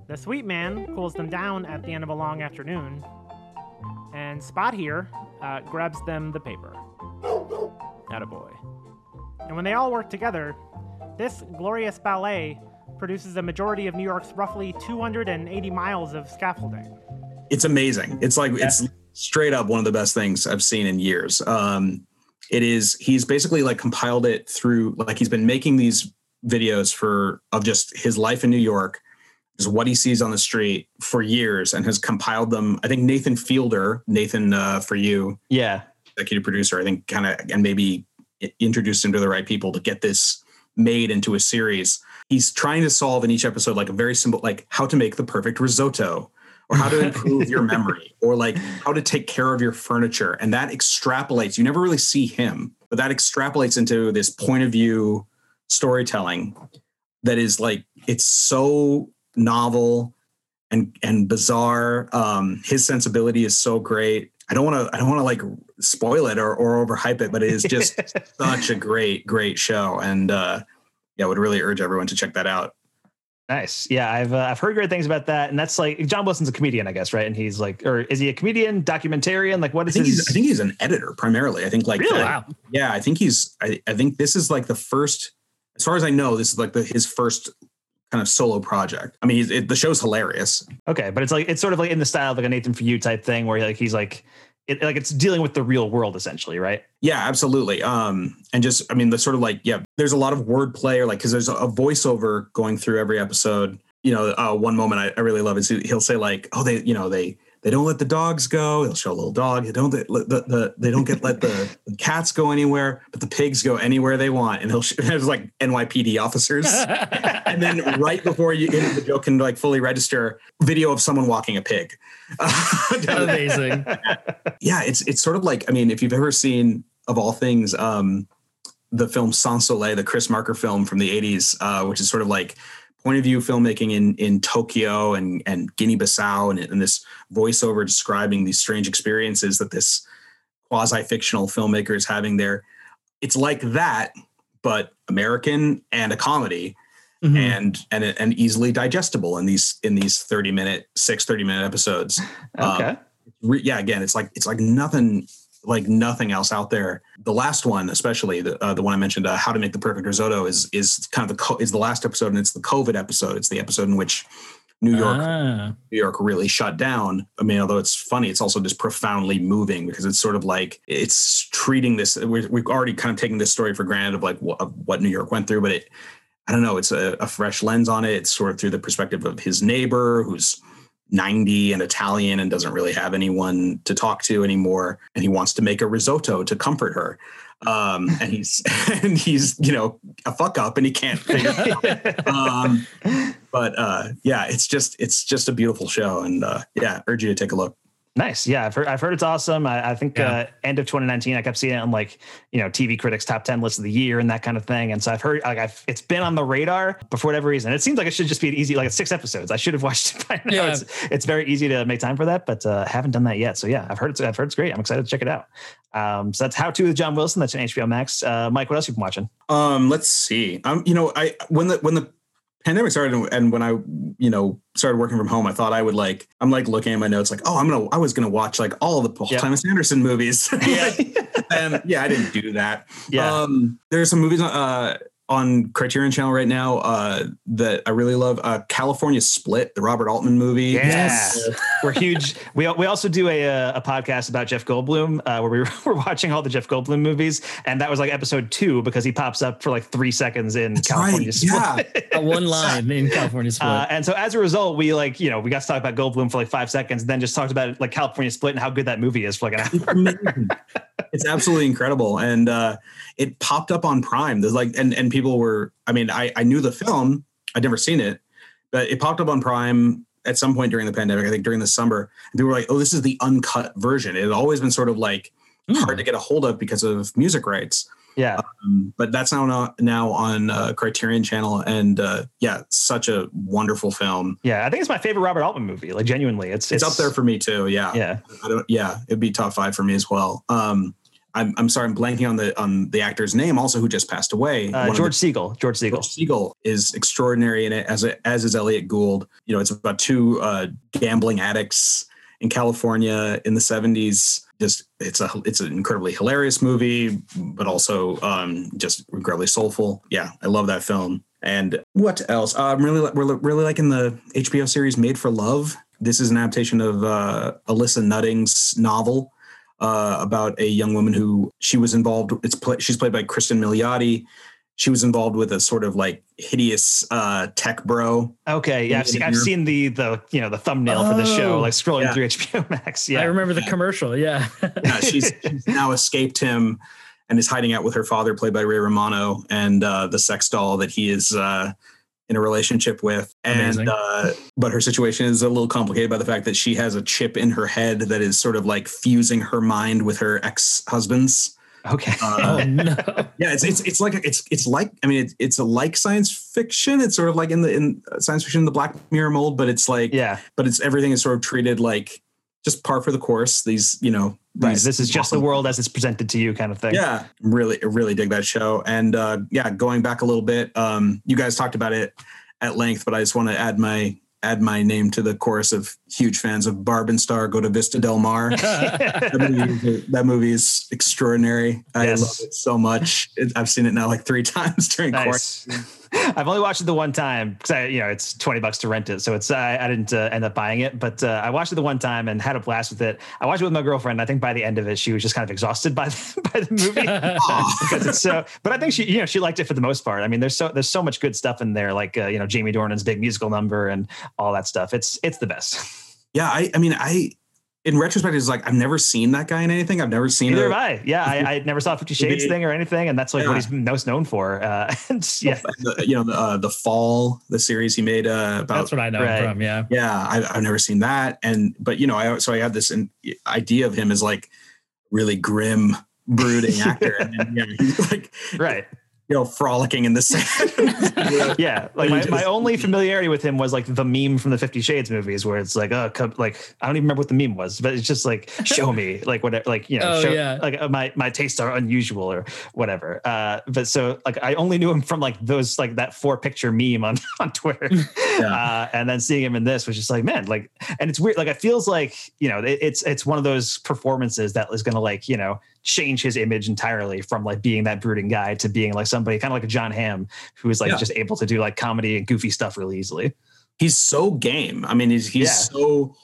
The sweet man cools them down at the end of a long afternoon. And Spot here uh, grabs them the paper. Attaboy. And when they all work together, this glorious ballet produces a majority of New York's roughly 280 miles of scaffolding. It's amazing. It's like it's straight up one of the best things I've seen in years. Um, it is. He's basically like compiled it through like he's been making these videos for of just his life in New York, is what he sees on the street for years, and has compiled them. I think Nathan Fielder, Nathan uh, for you, Yeah. executive producer, I think kind of and maybe introduced him to the right people to get this made into a series. He's trying to solve in each episode like a very simple like how to make the perfect risotto or how to improve your memory or like how to take care of your furniture. And that extrapolates you never really see him but that extrapolates into this point of view storytelling that is like it's so novel and and bizarre. Um his sensibility is so great. I don't want to i don't want to like spoil it or, or overhype it but it is just such a great great show. And uh yeah i would really urge everyone to check that out Nice. Yeah, I've uh, I've heard great things about that, and that's like John Wilson's a comedian, I guess, right? And he's like, or is he a comedian, documentarian? Like, what is? i think his? he's i think he's an editor primarily i think like Really? Wow. yeah i think he's I, I think this is like the first as far as i know this is like the, his first kind of solo project i mean he's, it, the show's hilarious okay, but it's like it's sort of like in the style of like a Nathan for You type thing, where like he's like, it, like it's dealing with the real world essentially, right? Yeah, absolutely. Um, and just, I mean, the sort of like, yeah, there's a lot of wordplay or like, cause there's a voiceover going through every episode. You know, uh, one moment I, I really love is he- he'll say like, oh, they, you know, they, they don't let the dogs go. They'll show a little dog. They don't let the, the they don't get let the, the cats go anywhere, but the pigs go anywhere they want. And he'll sh- there's like NYPD officers. and then right before you the joke can like fully register, video of someone walking a pig. Amazing. yeah, it's it's sort of like I mean, if you've ever seen of all things, um, the film Sans Soleil, the Chris Marker film from the '80s, uh, which is sort of like point of view filmmaking in in Tokyo and and Guinea-Bissau, and, and this voiceover describing these strange experiences that this quasi fictional filmmaker is having there. It's like that, but American and a comedy Mhm. and and and easily digestible in these in these 30 minute six 30 minute episodes Um, Okay. re- yeah again it's like it's like nothing like nothing else out there the last one especially the uh, the one i mentioned uh, how to make the perfect risotto is is kind of the co- is the last episode and it's the covid episode it's the episode in which new york Ah. New York really shut down. I mean, although it's funny, it's also just profoundly moving because it's sort of like it's treating this. We're, we've already kind of taken this story for granted of like what, of what New York went through, but it, I don't know, it's a, a fresh lens on it. It's sort of through the perspective of his neighbor who's 90 and Italian and doesn't really have anyone to talk to anymore. And he wants to make a risotto to comfort her. Um, and he's, and he's, you know, a fuck up and he can't um, but uh, yeah, it's just it's just a beautiful show, and uh, yeah, urge you to take a look. Nice. Yeah, I've heard, I've heard it's awesome. I, I think Yeah. uh, end of 2019, I kept seeing it on like, you know, TV critics top 10 list of the year and that kind of thing. And so I've heard like I've, it's been on the radar, but for whatever reason, it seems like it should just be an easy, like it's six episodes. I should have watched it by now. Yeah. It's, it's very easy to make time for that, but uh, haven't done that yet. So yeah, I've heard it's, I've heard it's great. I'm excited to check it out. Um, so that's How To with John Wilson. That's on HBO Max. Uh, Mike, what else you been watching? Um, let's see. Um, you know, I when the when the pandemic started and when I you know started working from home, I thought I would like I'm like looking at my notes like, oh, I'm gonna I was gonna watch like all the Paul Yeah. Thomas Anderson movies. Yeah. and yeah, I didn't do that. Yeah. Um, there's some movies uh, on Criterion Channel right now uh, that I really love. Uh, California Split, the Robert Altman movie. Yes. we're huge. We, we also do a, uh, a podcast about Jeff Goldblum uh, where we were, we're watching all the Jeff Goldblum movies. And that was like episode two because he pops up for like three seconds in That's California right. Split. Yeah. Uh, one line in California Split. Uh, and so as a result, we like, you know, we got to talk about Goldblum for like five seconds, then just talked about like California Split and how good that movie is for like an hour. It's it's absolutely incredible, and uh, it popped up on Prime. There's like, and and people were. I mean, I I knew the film. I'd never seen it, but it popped up on Prime at some point during the pandemic. I think during the summer, and people were like, "Oh, this is the uncut version." It had always been sort of like hard to get a hold of because of music rights. Yeah. Um, but that's now now on uh, Criterion Channel, and uh, yeah, such a wonderful film. Yeah. I think it's my favorite Robert Altman movie. Like genuinely, it's It's, up there for me too. Yeah, Yeah. I don't. Yeah, it'd be top five for me as well. Um, I'm I'm sorry, I'm blanking on the on the actor's name, also who just passed away. Uh, George the- Segal. George Segal. George Segal is extraordinary in it, as a, as is Elliot Gould. You know, it's about two uh, gambling addicts in California in the 70s. Just it's a it's an incredibly hilarious movie, but also um, just incredibly soulful. Yeah, I love that film. And what else? Uh, I'm really really really liking the HBO series Made for Love. This is an adaptation of uh, Alyssa Nutting's novel uh, about a young woman who she was involved. It's play, she's played by Kristen Milioti. She was involved with a sort of like hideous uh, tech bro. Okay. Yeah. I've seen, I've seen the the you know the thumbnail for the show, Oh, like scrolling yeah. through HBO Max. Yeah, I remember the commercial. Yeah. Yeah, she's, she's now escaped him and is hiding out with her father, played by Ray Romano, and uh, the sex doll that he is uh, in a relationship with. And uh, but her situation is a little complicated by the fact that she has a chip in her head that is sort of like fusing her mind with her ex husband's. Okay. Uh, oh no. yeah it's it's it's like it's it's like i mean it's it's a like science fiction it's sort of like in the in science fiction the black mirror mold but it's like yeah. but it's everything is sort of treated like just par for the course these you know Right. This is just the world as it's presented to you, kind of thing. yeah really really dig that show and uh yeah going back a little bit um you guys talked about it at length but i just want to add my add my name to the chorus of huge fans of barb and star go to vista del mar that, movie, that movie is extraordinary i Yes. love it so much it, i've seen it now like three times during course Nice. I've only watched it the one time because I, you know, it's twenty bucks to rent it, so it's I, I didn't uh, end up buying it, but uh, I watched it the one time and had a blast with it. I watched it with my girlfriend. I think by the end of it, she was just kind of exhausted by the, by the movie because it's so. But I think she, you know, she liked it for the most part. I mean, there's so there's so much good stuff in there, like uh, you know, Jamie Dornan's big musical number and all that stuff. It's it's the best. Yeah i i mean i in retrospect it's like i've never seen that guy in anything i've never seen Neither a- have I. Yeah, I, I never saw Fifty Shades thing or anything, and that's like Yeah. what he's most known for. Uh, and yeah, the, you know the uh, the fall the series he made uh, about That's what I know Right. him from. Yeah. yeah I, i've never seen that and but you know i so i had this in, idea of him as like really grim brooding actor and then, yeah, he's like right. You know frolicking in the sand Yeah, like my, my only familiarity with him was like the meme from the Fifty Shades movies, where it's like, oh, come, like I don't even remember what the meme was, but it's just like, show me, like whatever, like you know, Oh, show, yeah. like uh, my my tastes are unusual or whatever. Uh, but so like I only knew him from like those like that four picture meme on on Twitter, uh, and then seeing him in this was just like, man, like, and it's weird. Like it feels like you know, it, it's it's one of those performances that is going to like you know change his image entirely from like being that brooding guy to being like somebody kind of like a Jon Hamm who is like Yeah. just able to do like comedy and goofy stuff really easily. he's so game i mean he's he's Yeah. so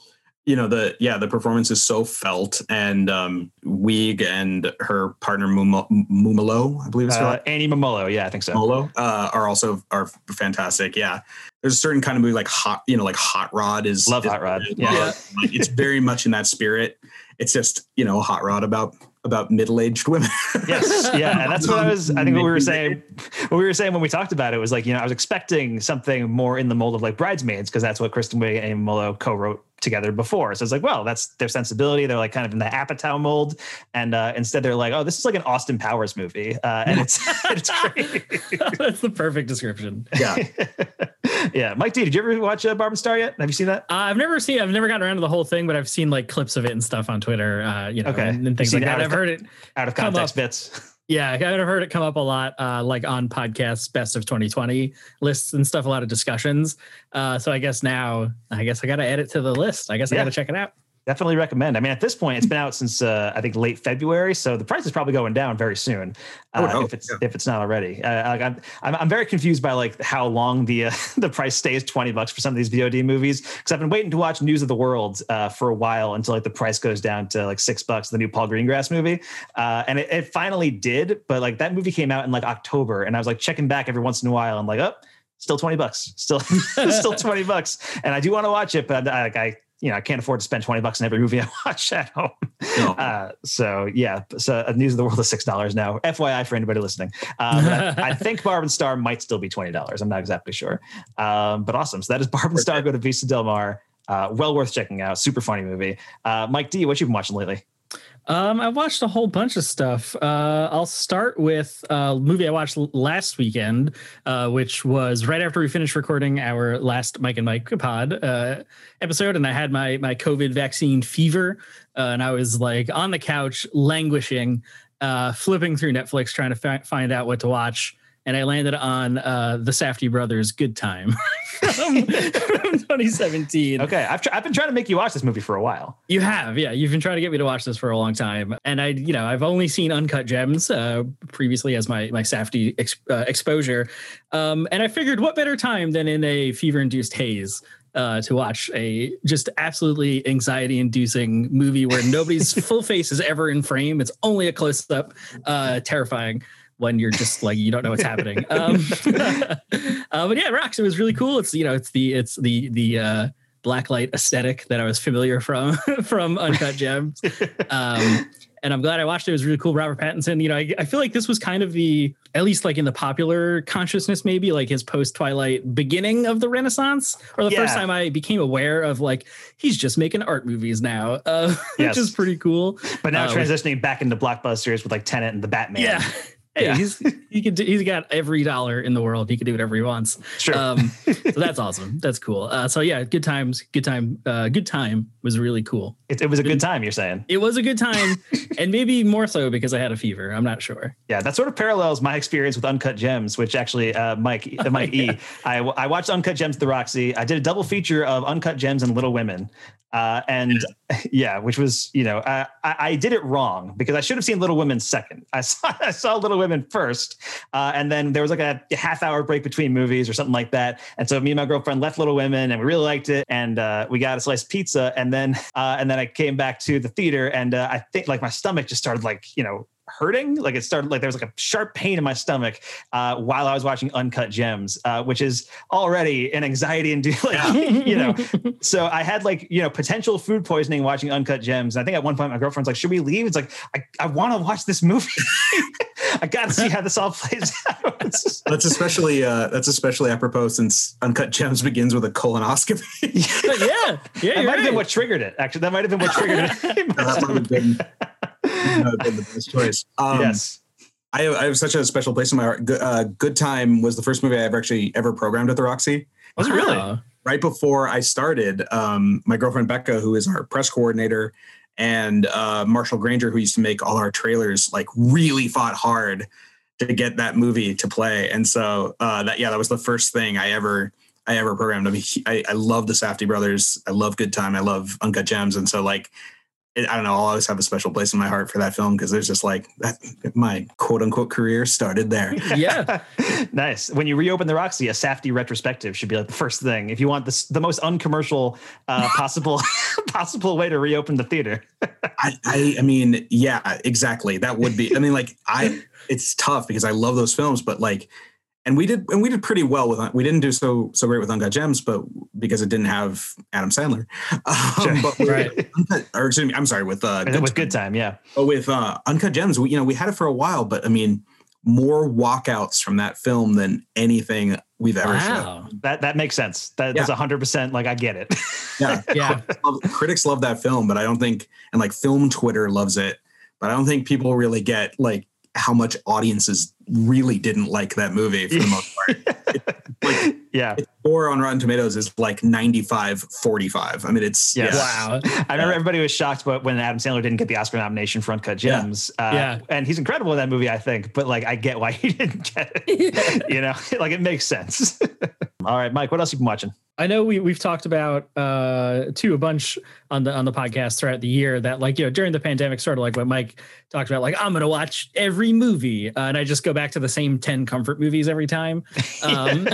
you know the yeah the performance is so felt and um Wiig and her partner Mum- Mumolo i believe it's Uh, Annie Mumolo, yeah, I think so. Molo uh, are also are fantastic. Yeah, there's a certain kind of movie like hot, you know, like Hot Rod is Love is- Hot Rod, is- yeah. like, it's very much in that spirit. It's just you know Hot Rod about about middle aged women. Yes, yeah, and that's what I was. I think what we were saying, what we were saying when we talked about it was like, you know, I was expecting something more in the mold of like Bridesmaids because that's what Kristen Wiig and Molo co-wrote together before. So it's like, well, that's their sensibility. They're like kind of in the Apatow mold, and uh, instead they're like, oh, this is like an Austin Powers movie, uh, and it's it's great. That's the perfect description. yeah, yeah, Mike D, did you ever watch uh, Barb and Star yet? Have you seen that? Uh, I've never seen. I've never gotten around to the whole thing, but I've seen like clips of it and stuff on Twitter. Uh, you know, Okay. and, and things like that. I've heard it. Out of context bits. Yeah, I've heard it come up a lot, uh, like on podcasts, best of 2020 lists and stuff. A lot of discussions. Uh, so I guess now, I guess I got to add it to the list. I guess I got to check it out. Definitely recommend. I mean, at this point, it's been out since uh, I think late February, so the price is probably going down very soon I uh, hope, if it's yeah. if it's not already. Uh, like I'm, I'm I'm very confused by like how long the uh, the price stays twenty bucks for some of these VOD movies because I've been waiting to watch News of the World uh, for a while until like the price goes down to like six bucks. The new Paul Greengrass movie, uh, and it, it finally did. But like that movie came out in like October, and I was like checking back every once in a while. I'm like, oh, still 20 bucks, still still 20 bucks. And I do want to watch it, but I, like I you know, I can't afford to spend 20 bucks on every movie I watch at home. No. Uh, so yeah, so uh, News of the World is six dollars now. FYI for anybody listening. Um, I, I think Barb and Star might still be twenty dollars. I'm not exactly sure. Um, but awesome. So that is Barb and Star. Go to Vista Del Mar. Uh, well worth checking out. Super funny movie. Uh, Mike D, what you been watching lately? Um, I watched a whole bunch of stuff. Uh, I'll start with a movie I watched last weekend, uh, which was right after we finished recording our last Mike and Mike pod uh, episode, and I had my my COVID vaccine fever, uh, and I was like on the couch languishing, uh, flipping through Netflix trying to fi- find out what to watch. And I landed on uh, the Safdie brothers' "Good Time" from, from 2017. Okay, I've tr- I've been trying to make you watch this movie for a while. You have, yeah. You've been trying to get me to watch this for a long time, and I, you know, I've only seen Uncut Gems uh, previously as my my Safdie ex- uh, exposure, um, and I figured, what better time than in a fever-induced haze uh, to watch a just absolutely anxiety-inducing movie where nobody's full face is ever in frame. It's only a close-up, uh, terrifying when you're just like you don't know what's happening. Um, uh, but yeah, it Rocks. It was really cool. It's you know, it's the it's the the uh, blacklight aesthetic that I was familiar from from Uncut Gems. Um, and I'm glad I watched it. It was really cool. Robert Pattinson. You know, I, I feel like this was kind of the at least like in the popular consciousness, maybe like his post Twilight beginning of the Renaissance, or the first time I became aware of like he's just making art movies now, uh, Yes. which is pretty cool. But now Uh, transitioning back into blockbusters with like Tenet and the Batman. Yeah. Hey, Yeah. he's he could do, he's got every dollar in the world. He could do whatever he wants. Sure. Um, so that's awesome. That's cool. Uh, so yeah, good times. Good time. Uh, good time was really cool. It, it was a good time. You're saying. It was a good time, and maybe more so because I had a fever. I'm not sure. Yeah, that sort of parallels my experience with Uncut Gems, which actually, uh, Mike, Mike yeah. E. I, I watched Uncut Gems at the Roxy. I did a double feature of Uncut Gems and Little Women, uh, and yeah, which was you know I, I did it wrong because I should have seen Little Women second. I saw I saw Little Women first, uh, and then there was like a half hour break between movies or something like that. And so me and my girlfriend left Little Women, and we really liked it, and uh, we got a slice of pizza, and then uh, and then I came back to the theater, and uh, I think like my stomach just started like you know hurting. Like it started like there was like a sharp pain in my stomach uh, while I was watching Uncut Gems, uh, which is already an anxiety and like you know. So I had like you know potential food poisoning watching Uncut Gems. And I think at one point my girlfriend's like, "Should we leave?" It's like I, I want to watch this movie. I got to see how this all plays out. That's especially uh, that's especially apropos since Uncut Gems begins with a colonoscopy. But yeah, yeah, that you're might have been what triggered it. Actually, that might have been what triggered it. That might have been, that might have been the best choice. Um, yes. I have, I have such a special place in my heart. Good, uh, Good Time was the first movie I ever actually ever programmed at the Roxy. Was it really? Wow. Right before I started, um, my girlfriend Becca, who is our press coordinator, and uh, Marshall Granger, who used to make all our trailers, like really fought hard to get that movie to play. And so uh, that yeah, that was the first thing I ever I ever programmed. I mean, he- I, I love the Safdie brothers. I love Good Time. I love Uncut Gems. And so like. It, I don't know. I'll always have a special place in my heart for that film because there's just like that. My quote unquote career started there. Yeah, nice. When you reopen the Roxy, a Safdie retrospective should be like the first thing. If you want this, the most uncommercial uh, possible possible way to reopen the theater. I, I I mean, yeah, exactly. That would be. I mean, like I, it's tough because I love those films, but like, and we did, and we did pretty well with. We didn't do so so great with Uncut Gems, but because it didn't have Adam Sandler. Um, Sure. but Right. Uncut, or excuse me, I'm sorry, with uh, It was good time, yeah. But with uh, Uncut Gems, we you know we had it for a while, but I mean, more walkouts from that film than anything we've ever shown. wow. That that makes sense. That, That's hundred percent. Like I get it. Yeah, Yeah, love- critics love that film, but I don't think, and like film Twitter loves it, but I don't think people really get like how much audiences really didn't like that movie for the most part. like yeah. its score on Rotten Tomatoes is like 95, 45. I mean, it's Yes. yeah. wow. I remember everybody was shocked but when Adam Sandler didn't get the Oscar nomination for Uncut Yeah. Gems. Uh, Yeah. And he's incredible in that movie, I think. But like I get why he didn't get it. you know, like it makes sense. All right, Mike, what else you been watching? I know we we've talked about uh too a bunch on the on the podcast throughout the year that like you know during the pandemic sort of like what Mike talked about like I'm gonna watch every movie uh, and I just go back to the same ten comfort movies every time. Um,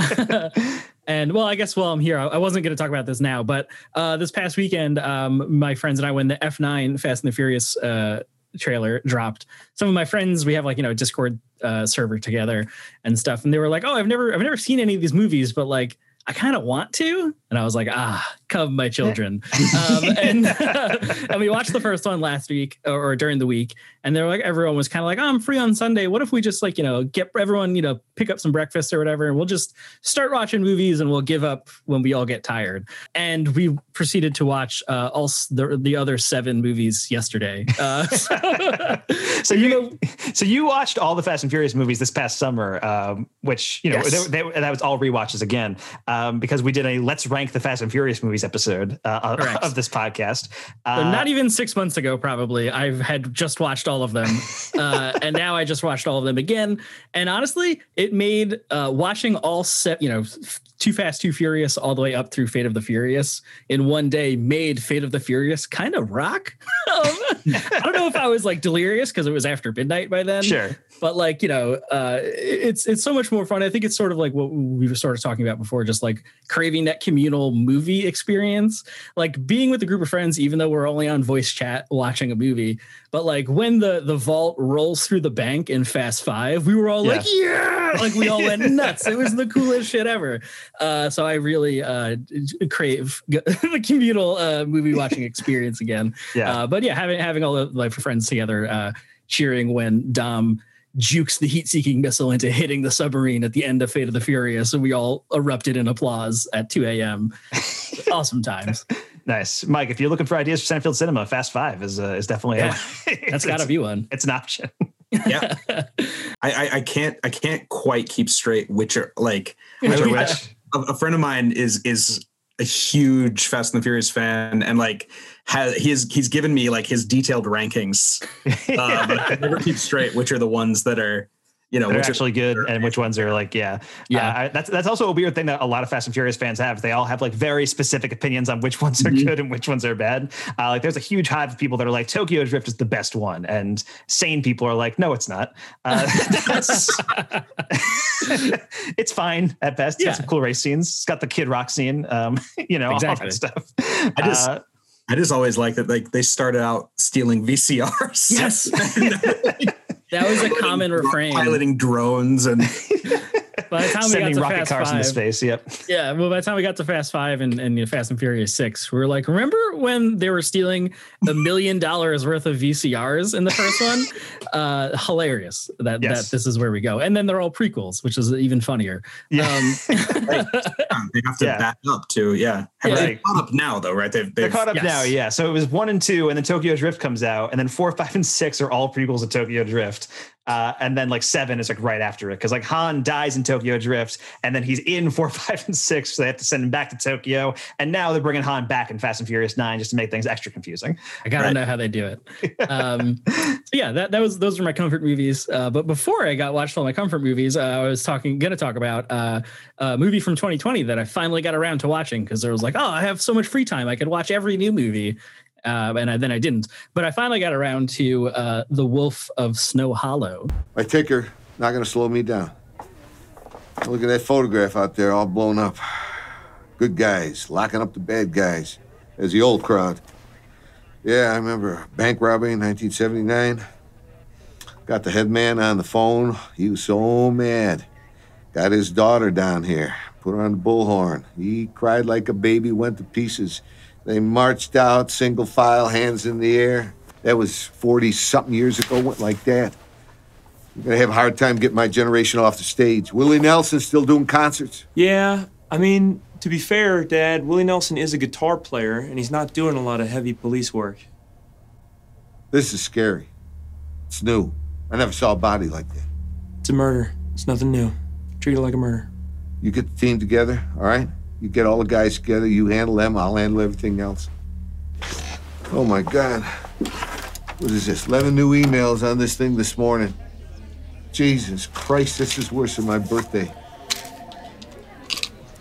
and well, I guess while I'm here, I, I wasn't going to talk about this now, but uh, this past weekend, um, my friends and I when the F9 Fast and the Furious uh, trailer dropped, some of my friends we have like you know Discord uh, server together and stuff, and they were like, "Oh, I've never I've never seen any of these movies, but like." I kind of want to. And I was like, ah, come, my children. um, and, and we watched the first one last week or, or during the week. And they're like, everyone was kind of like, oh, I'm free on Sunday. What if we just like, you know, get everyone, you know, pick up some breakfast or whatever, and we'll just start watching movies and we'll give up when we all get tired. And we proceeded to watch uh, all the, the other seven movies yesterday. Uh, so you know, so you watched all the Fast and Furious movies this past summer, um, which you know Yes. they, they, that was all rewatches again um, because we did a Let's Rank the Fast and Furious movies episode uh, of- of this podcast. So Uh, not even six months ago, probably. I had just watched all of them, uh, and now I just watched all of them again. And honestly, it made uh, watching all set, you know, Too Fast, Too Furious, all the way up through Fate of the Furious. In one day made Fate of the Furious kind of rock. Um, I don't know if I was like delirious because it was after midnight by then sure. but like you know uh it's it's so much more fun. I think it's sort of like what we were sort of talking about before just like craving that communal movie experience. Like being with a group of friends even though we're only on voice chat watching a movie but like when the the vault rolls through the bank in fast five we were all like yeah like we all went nuts it was the coolest shit ever uh so i really uh crave the communal uh movie watching experience again Yeah. uh, but yeah, having having all of like friends together, uh, cheering when Dom jukes the heat-seeking missile into hitting the submarine at the end of Fate of the Furious, and we all erupted in applause at 2 a.m. awesome times. Nice, Mike. If you're looking for ideas for Centerfield Cinema, Fast Five is uh, is definitely Yeah, it's- That's got to be one. It's an option. Yeah. I, I I can't I can't quite keep straight which are like Which are which? a, a friend of mine is is a huge Fast and the Furious fan and like has he's he's given me like his detailed rankings. Uh, but I never keep straight which are the ones that are you know They're which actually good, and which ones are like, yeah, Yeah. Uh, I, that's that's also a weird thing that a lot of Fast and Furious fans have. They all have like very specific opinions on which ones are Mhm. good and which ones are bad. Uh, like, there's a huge hive of people that are like, Tokyo Drift is the best one, and sane people are like, no, it's not. Uh, it's fine at best. It's got Yeah. some cool race scenes. It's got the Kid Rock scene, um, you know, Exactly. all that stuff. I just- Uh, I just always like that like they started out stealing VCRs. Yes. That was a common refrain. Piloting drones and By the time we got sending to rocket Fast cars into Five, space. Yep. Yeah, well, by the time we got to Fast Five and, and you know, Fast and Furious Six, we were like, remember when they were stealing a million dollars worth of VCRs in the first one? Uh, hilarious that Yes. that this is where we go, and then they're all prequels, which is even funnier. Yeah. Um, they have to Yeah. back up too. Yeah. Have Yeah. they caught up now though, right? They've, They're they've caught up yes. now, yeah. So it was one and two, and then Tokyo Drift comes out, and then four, five, and six are all prequels of Tokyo Drift. Uh, and then like seven is like right after it because like Han dies in Tokyo Drift, and then he's in four, five, and six, so they have to send him back to Tokyo. And now they're bringing Han back in Fast and Furious Nine just to make things extra confusing. I gotta Right. know how they do it. Um, so yeah, that that was those were my comfort movies. Uh, but before I got watched all my comfort movies, uh, I was talking gonna talk about uh, a movie from 2020 that I finally got around to watching because there was like, oh, I have so much free time, I could watch every new movie. Uh, and I, then I didn't, but I finally got around to uh, The Wolf of Snow Hollow. My ticker not gonna slow me down. Look at that photograph out there, all blown up. Good guys locking up the bad guys. As the old crowd. Yeah, I remember bank robbery in 1979. Got the head man on the phone. He was so mad. Got his daughter down here. Put her on the bullhorn. He cried like a baby, went to pieces. They marched out, single file, hands in the air. That was 40 something years ago, went like that. I'm gonna have a hard time getting my generation off the stage. Willie Nelson still doing concerts. Yeah, I mean, to be fair, Dad, Willie Nelson is a guitar player, and he's not doing a lot of heavy police work. This is scary. It's new. I never saw a body like that. It's a murder. It's nothing new. Treat it like a murder. You get the team together, all right? You get all the guys together, you handle them, I'll handle everything else. Oh my God. What is this? 11 new emails on this thing this morning. Jesus Christ, this is worse than my birthday.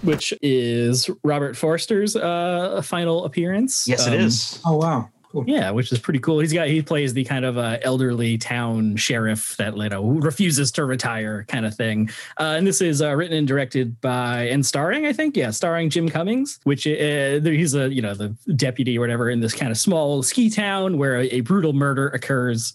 Which is Robert Forster's uh, final appearance. Yes, it Um, is. Oh wow. Cool. Yeah, which is pretty cool. He's got he plays the kind of uh, elderly town sheriff that you know refuses to retire kind of thing. Uh, and this is uh, written and directed by and starring, I think, yeah, starring Jim Cummings, which uh, he's a you know the deputy or whatever in this kind of small ski town where a, a brutal murder occurs.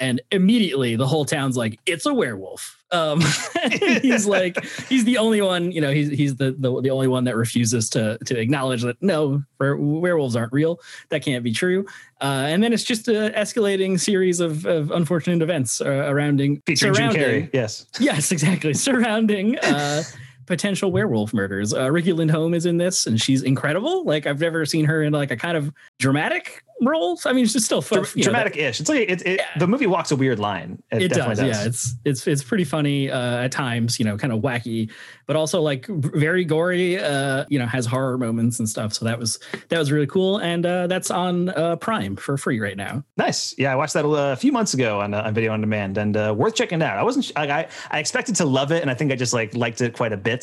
and immediately the whole town's like, "It's a werewolf." Um, he's like, he's the only one, you know, he's he's the, the the only one that refuses to to acknowledge that no, werewolves aren't real. That can't be true. Uh, and then it's just an escalating series of, of unfortunate events uh, surrounding Featuring Jim surrounding Carrey. Yes. yes, exactly. Surrounding uh, potential werewolf murders. Uh, Riki Lindhome is in this, and she's incredible. Like I've never seen her in like a kind of dramatic role. I mean, it's just still fun. Dra- dramatic-ish. It's like it, it the movie walks a weird line. It, definitely does, yeah. It's it's it's pretty funny uh, at times, you know, kind of wacky, but also like very gory. Uh, you know, has horror moments and stuff. So that was that was really cool, and uh, that's on uh, Prime for free right now. Nice. Yeah, I watched that a few months ago on, uh, on video on demand, and uh, worth checking out. I wasn't like I I expected to love it, and I think I just like liked it quite a bit.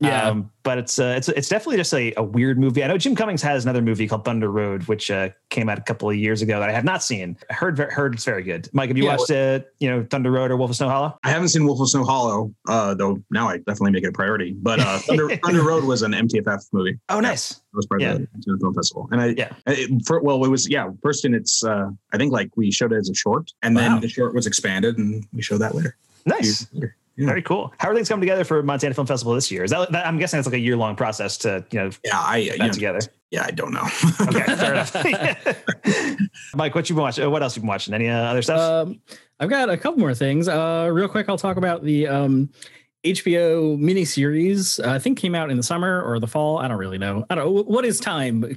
Yeah. Um, but it's uh, it's it's definitely just a, a weird movie. I know Jim Cummings has another movie called Thunder Road, which uh, came out a couple of years ago that I have not seen. I heard heard it's very good. Mike, have you Yeah, watched uh, you know Thunder Road or Wolf of Snow Hollow? I haven't seen Wolf of Snow Hollow, uh, though now I definitely make it a priority. But uh, Thunder, Thunder Road was an MTFF movie. Oh, nice. It was part Yeah. of the Film Festival. And I, Yeah. it, for, well, it was, yeah, first in its, uh, I think like we showed it as a short and Wow. then the short was expanded and we showed that later. Nice. Yeah. Very cool. How are things coming together for Montana Film Festival this year? Is that, that I'm guessing it's like a year long process to you know Yeah, I, you know, together. yeah, I don't know. Okay, fair enough. Mike, what you been watching? What else you been watching? Any uh, other stuff? Um, I've got a couple more things. Uh, real quick, I'll talk about the um, HBO miniseries. Uh, I think came out in the summer or the fall. I don't really know. I don't know what is time,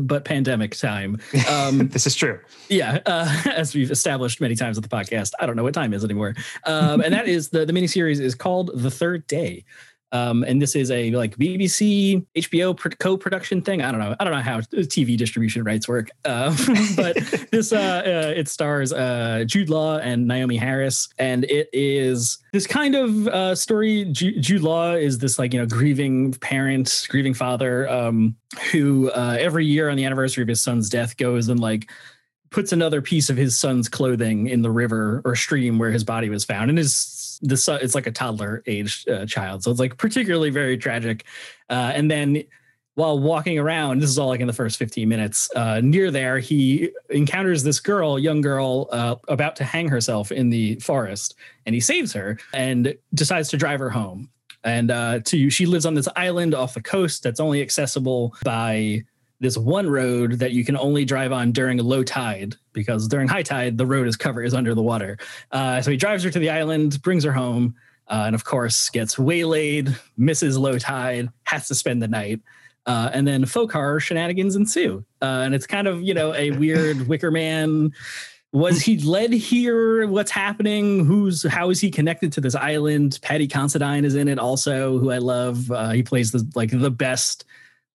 but pandemic time. Um, this is true. yeah, uh, as we've established many times with the podcast, I don't know what time is anymore. Um, and that is the the miniseries is called The Third Day. Um, and this is a like BBC HBO co-production thing. I don't know. I don't know how TV distribution rights work. Uh, but this uh, uh, it stars uh, Jude Law and Naomie Harris, and it is this kind of uh, story. Ju- Jude Law is this like you know grieving parent, grieving father, um, who uh, every year on the anniversary of his son's death goes and like puts another piece of his son's clothing in the river or stream where his body was found and his the son it's like a toddler age uh, child. So it's like particularly very tragic. Uh, and then while walking around this is all like in the first 15 minutes uh, near there he encounters this girl young girl uh, about to hang herself in the forest and he saves her and decides to drive her home. And uh, to she lives on this island off the coast that's only accessible by this one road that you can only drive on during low tide because during high tide the road is covered is under the water. Uh, so he drives her to the island, brings her home, uh, and of course gets waylaid, misses low tide, has to spend the night. Uh, and then folk horror shenanigans ensue, uh, and it's kind of you know a weird Wicker Man. Was he led here? What's happening? Who's how is he connected to this island? Paddy Considine is in it also, who I love. Uh, he plays the like the best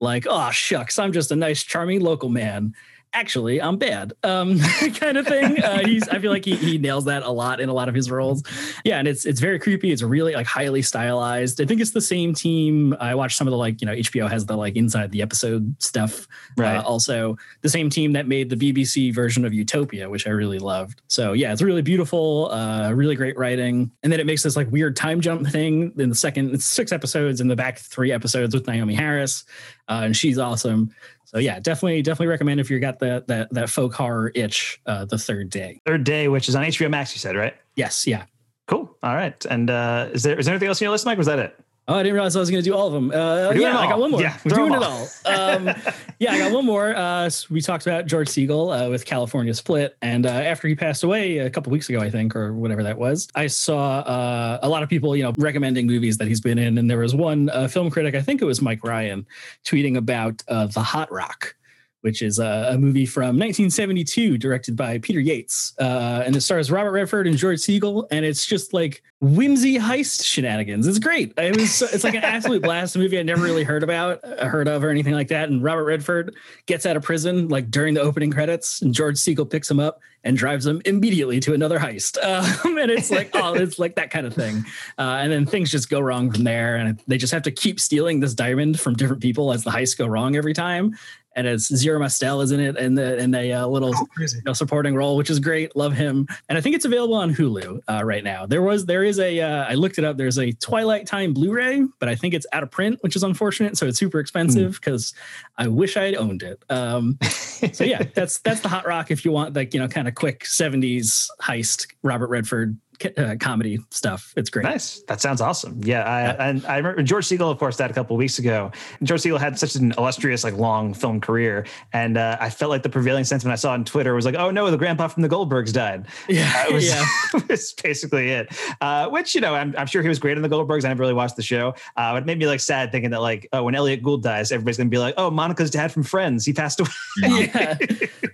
like, oh shucks, I'm just a nice, charming local man. Actually, I'm bad, um, kind of thing. Uh, he's, I feel like he, he nails that a lot in a lot of his roles. Yeah, and it's it's very creepy. It's really like highly stylized. I think it's the same team. I watched some of the like you know HBO has the like inside the episode stuff. Right. Uh, also, the same team that made the BBC version of Utopia, which I really loved. So yeah, it's really beautiful. Uh, really great writing, and then it makes this like weird time jump thing in the second. It's six episodes in the back three episodes with Naomie Harris, uh, and she's awesome. So yeah, definitely, definitely recommend if you got that that that folk horror itch. Uh, the third day. Third day, which is on HBO Max. You said right? Yes, yeah. Cool. All right. And uh, is there is there anything else on your list, Mike? Was that it? Oh, I didn't realize I was going to do all of them. Uh, yeah, I got one more. Yeah, We're doing it all. Um, yeah, I got one more. Uh, we talked about George Segal uh, with California Split, and uh, after he passed away a couple weeks ago, I think, or whatever that was, I saw uh, a lot of people, you know, recommending movies that he's been in, and there was one uh, film critic, I think it was Mike Ryan, tweeting about uh, The Hot Rock. Which is a, a movie from 1972, directed by Peter Yates, uh, and it stars Robert Redford and George Segal, and it's just like whimsy heist shenanigans. It's great. It was it's like an absolute blast. A movie I never really heard about, uh, heard of, or anything like that. And Robert Redford gets out of prison like during the opening credits, and George Segal picks him up and drives him immediately to another heist. Um, and it's like oh, it's like that kind of thing. Uh, and then things just go wrong from there, and they just have to keep stealing this diamond from different people as the heists go wrong every time. And it's Zero Mostel is in it, and the and a uh, little Oh, you know, supporting role, which is great. Love him, and I think it's available on Hulu uh, right now. There was there is a uh, I looked it up. There's a Twilight Time Blu-ray, but I think it's out of print, which is unfortunate. So it's super expensive because I wish I had owned it. Um, so yeah, that's that's the hot rock if you want like you know kind of quick '70s heist Robert Redford uh, comedy stuff. It's great. Nice. That sounds awesome. Yeah, I, and I remember George Segal, of course, died a couple of weeks ago. George Segal had such an illustrious, like, long film career, and uh, I felt like the prevailing sentiment I saw on Twitter was like, "Oh no, the grandpa from the Goldbergs died." Yeah, That was, yeah. was basically it. Uh, which you know, I'm, I'm sure he was great in the Goldbergs. I never really watched the show. Uh, it made me like sad thinking that like, oh, when Elliot Gould dies, everybody's gonna be like, "Oh, Monica's dad from Friends, he passed away." yeah,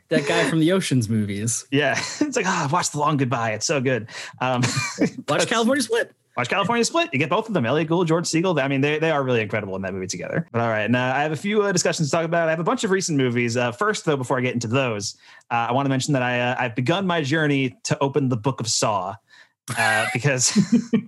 that guy from the Ocean's movies. yeah, it's like, ah, watch The Long Goodbye. It's so good. Um, Watch California Split. Watch California Split. You get both of them. Elliot Gould, George Segal. I mean, they, they are really incredible in that movie together. But all right. Uh, I have a few uh, discussions to talk about. I have a bunch of recent movies. Uh, first, though, before I get into those, uh, I want to mention that I, uh, I've begun my journey to open the book of Saw uh, because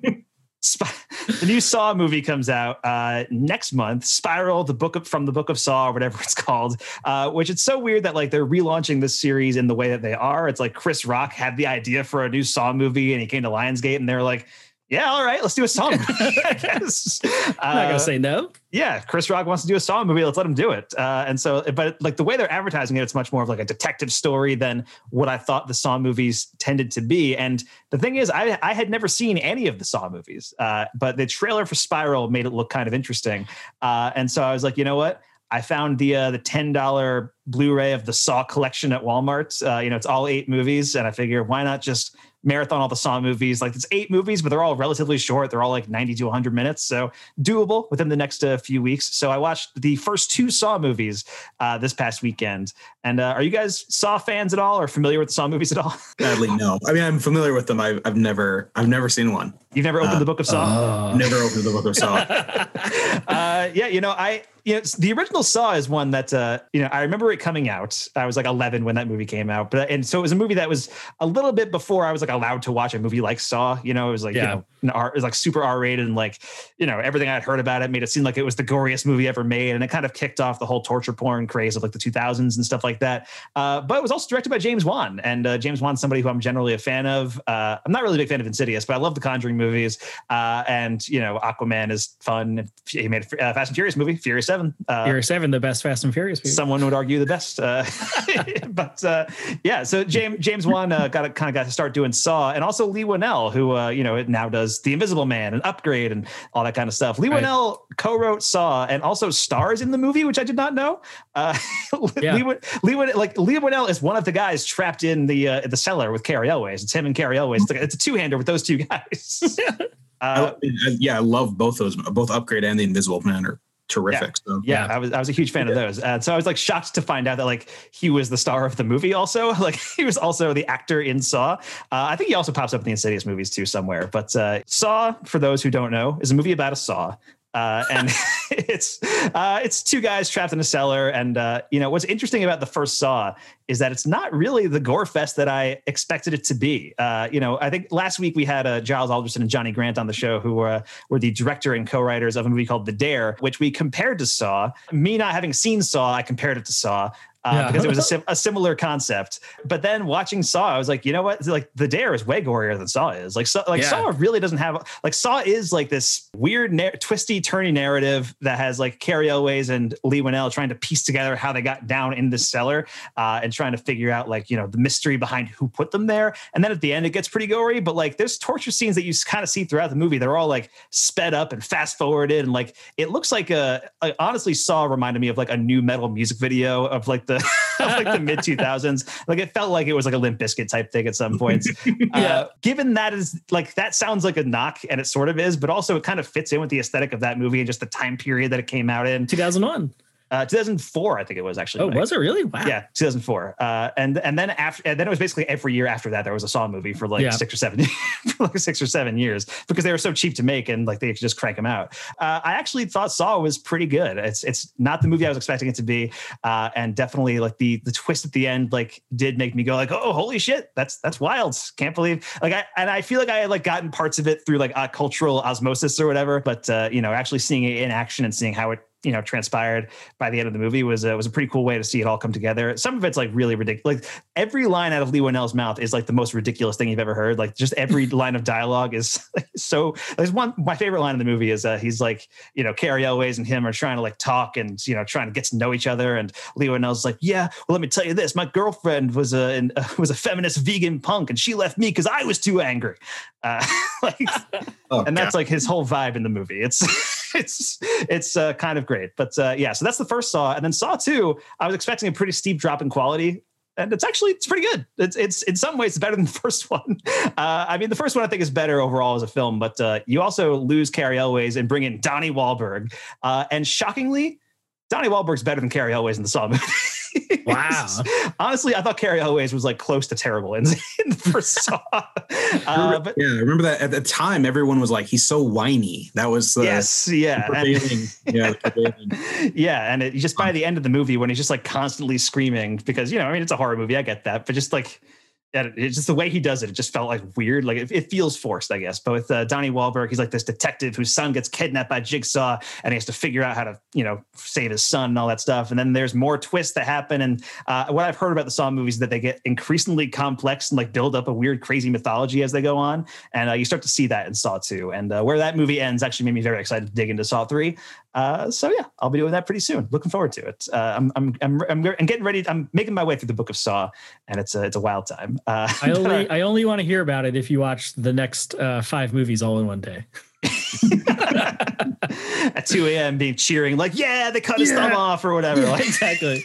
The new Saw movie comes out uh, next month. Spiral, the book of, from the Book of Saw, or whatever it's called. Uh, which it's so weird that like they're relaunching this series in the way that they are. It's like Chris Rock had the idea for a new Saw movie, and he came to Lionsgate, and they're like, "Yeah, all right, let's do a Saw movie." I guess. I'm not Uh, gonna say no. yeah, Chris Rock wants to do a Saw movie. Let's let him do it. Uh, and so, but like the way they're advertising it, it's much more of like a detective story than what I thought the Saw movies tended to be. And the thing is, I, I had never seen any of the Saw movies, uh, but the trailer for Spiral made it look kind of interesting. Uh, and so I was like, you know what? I found the uh, the ten dollar Blu-ray of the Saw collection at Walmart. Uh, you know, it's all eight movies, and I figure why not just marathon all the Saw movies? Like it's eight movies, but they're all relatively short. They're all like ninety to one hundred minutes, so doable within the next uh, few weeks. So I watched the first two Saw movies uh, this past weekend. And uh, are you guys Saw fans at all, or familiar with the Saw movies at all? Sadly, no. I mean, I'm familiar with them. I've, I've never, I've never seen one. You've never opened Uh, the Book of Saw? I've never opened the book of Saw. uh, yeah, you know, I you know the original Saw is one that uh, you know I remember it coming out. I was like 11 when that movie came out, but and so it was a movie that was a little bit before I was like allowed to watch a movie like Saw. You know, it was like Yeah. you know R, it was like super R rated and like you know everything I'd heard about it made it seem like it was the goriest movie ever made, and it kind of kicked off the whole torture porn craze of like the 2000s and stuff like that. Uh, but it was also directed by James Wan, and uh, James Wan's somebody who I'm generally a fan of. Uh, I'm not really a big fan of Insidious, but I love the Conjuring movies. Uh, and you know, Aquaman is fun. He made a uh, Fast and Furious movie, Furious Seven. Uh, Furious Seven, the best Fast and Furious movie. Someone would argue the best, uh, but uh, yeah. So James James Wan uh, got kind of got to start doing Saw, and also Leigh Whannell, who uh, you know now does The Invisible Man and Upgrade and all that kind of stuff. Leigh Right. Whannell co-wrote Saw and also stars in the movie, which I did not know. Uh, Yeah. Lee, Win- Lee Win- like Leigh Whannell is one of the guys trapped in the uh, the cellar with Cary Elwes. It's him and Cary Elwes. It's, like, it's a two hander with those two guys. uh, I, yeah, I love both those. Both Upgrade and the Invisible Man are terrific. So yeah, Yeah. I was I was a huge fan of those. Uh, so I was like shocked to find out that like he was the star of the movie. Also, like he was also the actor in Saw. Uh, I think he also pops up in the Insidious movies too somewhere. But uh, Saw, for those who don't know, is a movie about a saw. Uh, and it's uh, it's two guys trapped in a cellar, and uh, you know what's interesting about the first Saw is that it's not really the gore fest that I expected it to be. Uh, you know, I think last week we had uh, Giles Alderson and Johnny Grant on the show, who were were the director and co-writers of a movie called The Dare, which we compared to Saw. Me not having seen Saw, I compared it to Saw. Uh, Yeah. because it was a, sim- a similar concept, but then watching Saw, I was like, you know what? Like the Dare is way gorier than Saw is. Like, Saw, like Yeah. Saw really doesn't have like Saw is like this weird, nar- twisty, turny narrative that has like Cary Elwes and Leigh Whannell trying to piece together how they got down in this cellar uh, and trying to figure out like you know the mystery behind who put them there. And then at the end, it gets pretty gory, but like there's torture scenes that you kind of see throughout the movie. They're all like sped up and fast forwarded, and like it looks like a like, honestly Saw reminded me of like a nu metal music video of like the like the mid 2000s. Like it felt like it was like a Limp Bizkit type thing at some points. uh, given that is like that sounds like a knock, and it sort of is, but also it kind of fits in with the aesthetic of that movie and just the time period that it came out in. 2001. Uh, 2004, I think it was actually. Oh, was it really? Wow. yeah, 2004. Uh, and and then after, and then it was basically every year after that there was a Saw movie for like Yeah. six or seven, for like six or seven years because they were so cheap to make and like they could just crank them out. Uh, I actually thought Saw was pretty good. It's it's not the movie I was expecting it to be, uh, and definitely like the the twist at the end like did make me go like, oh holy shit, that's that's wild. Can't believe like I and I feel like I had like gotten parts of it through like cultural osmosis or whatever, but uh, you know actually seeing it in action and seeing how it you know transpired by the end of the movie was a, was a pretty cool way to see it all come together. Some of it's like really ridiculous. Like every line out of Leigh Whannell's mouth is like the most ridiculous thing you've ever heard. Like just every line of dialogue is so. There's one my favorite line in the movie is uh, he's like you know Cary Elwes and him are trying to like talk and you know trying to get to know each other and Leigh Whannell's like yeah well let me tell you this my girlfriend was a an, uh, was a feminist vegan punk and she left me because I was too angry. Uh, like, Oh, and that's like his whole vibe in the movie. It's it's it's uh, kind of great. But uh, yeah, so that's the first Saw, and then Saw Two. I was expecting a pretty steep drop in quality. And it's actually it's pretty good. It's it's in some ways better than the first one. Uh, I mean, the first one I think is better overall as a film, but uh, you also lose Cary Elwes and bring in Donnie Wahlberg. Uh, and shockingly, Donnie Wahlberg's better than Cary Elwes in the Saw movie. Wow. Honestly, I thought Cary Elwes was like close to terrible in, in the first Saw. Uh, but yeah, I remember that at the time, everyone was like, "He's so whiny." That was the yes, yeah, and- yeah, prevailing- yeah, and it, just by the end of the movie, when he's just like constantly screaming, because you know, I mean, it's a horror movie, I get that, but just like. It's just the way he does it. It just felt like weird. Like it, it feels forced, I guess. But with uh, Donnie Wahlberg, he's like this detective whose son gets kidnapped by Jigsaw, and he has to figure out how to, you know, save his son and all that stuff. And then there's more twists that happen. And uh, what I've heard about the Saw movies is that they get increasingly complex and like build up a weird, crazy mythology as they go on. And uh, you start to see that in Saw 2. And uh, where that movie ends actually made me very excited to dig into Saw 3. Uh, so yeah, I'll be doing that pretty soon. Looking forward to it. Uh, I'm, I'm, I'm, I'm, I'm getting ready. I'm making my way through the book of Saw, and it's a, it's a wild time. Uh, I only I only want to hear about it if you watch the next uh, five movies all in one day. at 2 a.m. being cheering like, yeah, they cut his thumb off or whatever. Like, exactly.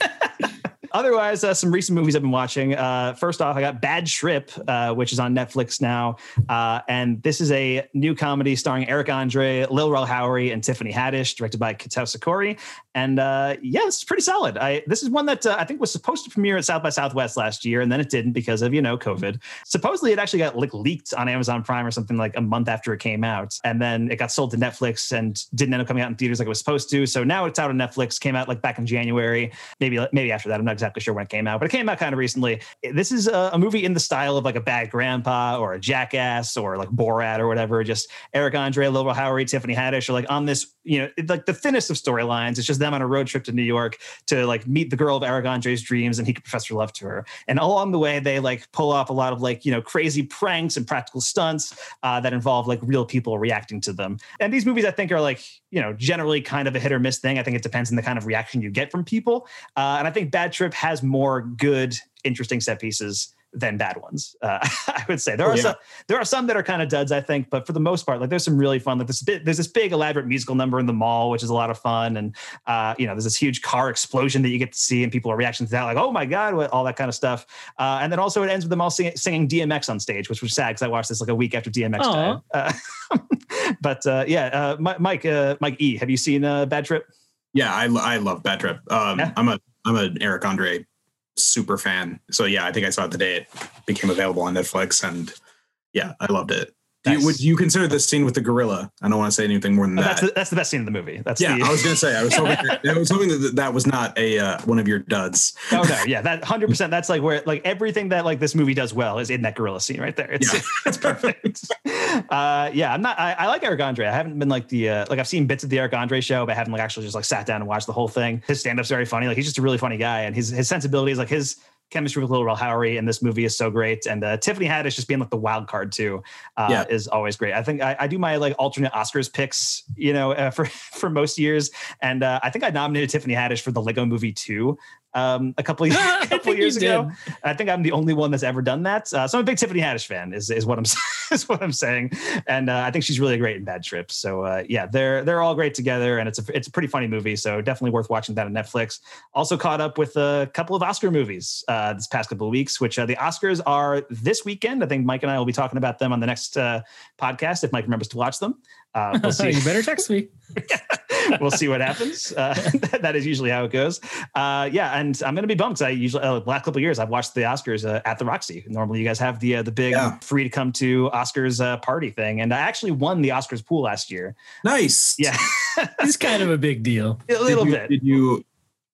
Otherwise, uh, some recent movies I've been watching. Uh, first off, I got Bad Trip, uh, which is on Netflix now, uh, and this is a new comedy starring Eric Andre, Lil Rel Howery, and Tiffany Haddish, directed by Kitao Sakurai. And uh, yeah, it's pretty solid. I this is one that uh, I think was supposed to premiere at South by Southwest last year, and then it didn't because of you know COVID. Supposedly, it actually got like leaked on Amazon Prime or something like a month after it came out, and then it got sold to Netflix and didn't end up coming out in theaters like it was supposed to. So now it's out on Netflix. Came out like back in January, maybe maybe after that. I'm not exactly sure when it came out, but it came out kind of recently. This is a, a movie in the style of like a Bad Grandpa or a Jackass or like Borat or whatever. Just Eric Andre, Lil Rel Howery, Tiffany Haddish are like on this, you know, like the thinnest of storylines. It's just them on a road trip to New York to like meet the girl of Eric Andre's dreams and he could profess her love to her. And along the way, they like pull off a lot of like, you know, crazy pranks and practical stunts uh, that involve like real people reacting to them. And these movies, I think, are like, you know, generally kind of a hit or miss thing. I think it depends on the kind of reaction you get from people. Uh, and I think Bad Trip has more good, interesting set pieces than bad ones. Uh, I would say there are yeah. some there are some that are kind of duds, I think, but for the most part, like there's some really fun. Like this bit, there's this big elaborate musical number in the mall, which is a lot of fun, and uh, you know, there's this huge car explosion that you get to see, and people are reacting to that, like oh my god, what, all that kind of stuff. Uh, and then also it ends with them all singing, singing DMX on stage, which was sad because I watched this like a week after DMX Aw. died. Uh, but uh, yeah, uh, Mike, uh, Mike E, have you seen uh, Bad Trip? yeah, I, I love Bad Trip. Um, Yeah. I'm a I'm an Eric Andre super fan. So yeah, I think I saw it the day it became available on Netflix, and yeah, I loved it. Do you, Nice. would you consider the scene with the gorilla? I don't want to say anything more than Oh, that. that's the, that's the best scene in the movie. That's yeah, the, I was gonna say I was hoping I was hoping that that was not a uh, one of your duds. Oh no, yeah, that hundred percent. That's like where like everything that like this movie does well is in that gorilla scene right there. It's Yeah. it's perfect. uh, yeah, I'm not. I, I like Eric Andre. I haven't been like the uh, like I've seen bits of the Eric Andre show, but I haven't like actually just like sat down and watched the whole thing. His stand up's very funny. Like he's just a really funny guy, and his his sensibilities, like his chemistry with Lil Rel Howery in this movie is so great. And uh, Tiffany Haddish just being like the wild card too uh, Yeah. is always great. I think I, I do my like alternate Oscars picks, you know, uh, for for most years, and uh, I think I nominated Tiffany Haddish for the Lego Movie two um, a couple, I a couple years ago. I think I'm the only one that's ever done that. Uh, so I'm a big Tiffany Haddish fan, is, is what I'm is what I'm saying, and uh, I think she's really great in Bad Trip. So uh, yeah, they're they're all great together, and it's a it's a pretty funny movie. So definitely worth watching that on Netflix. Also caught up with a couple of Oscar movies uh, this past couple of weeks, which uh, the Oscars are this weekend. I think Mike and I will be talking about them on the next uh, podcast if Mike remembers to watch them. Uh, we'll see. you better text me. we'll see what happens. Uh, that is usually how it goes. Uh, yeah, and I'm going to be bummed 'cause I usually uh, last couple of years I've watched the Oscars uh, at the Roxy. Normally, you guys have the uh, the big Yeah. free to come to Oscars uh, party thing, and I actually won the Oscars pool last year. Nice. Yeah, It's kind of a big deal. a little did you, bit. Did you?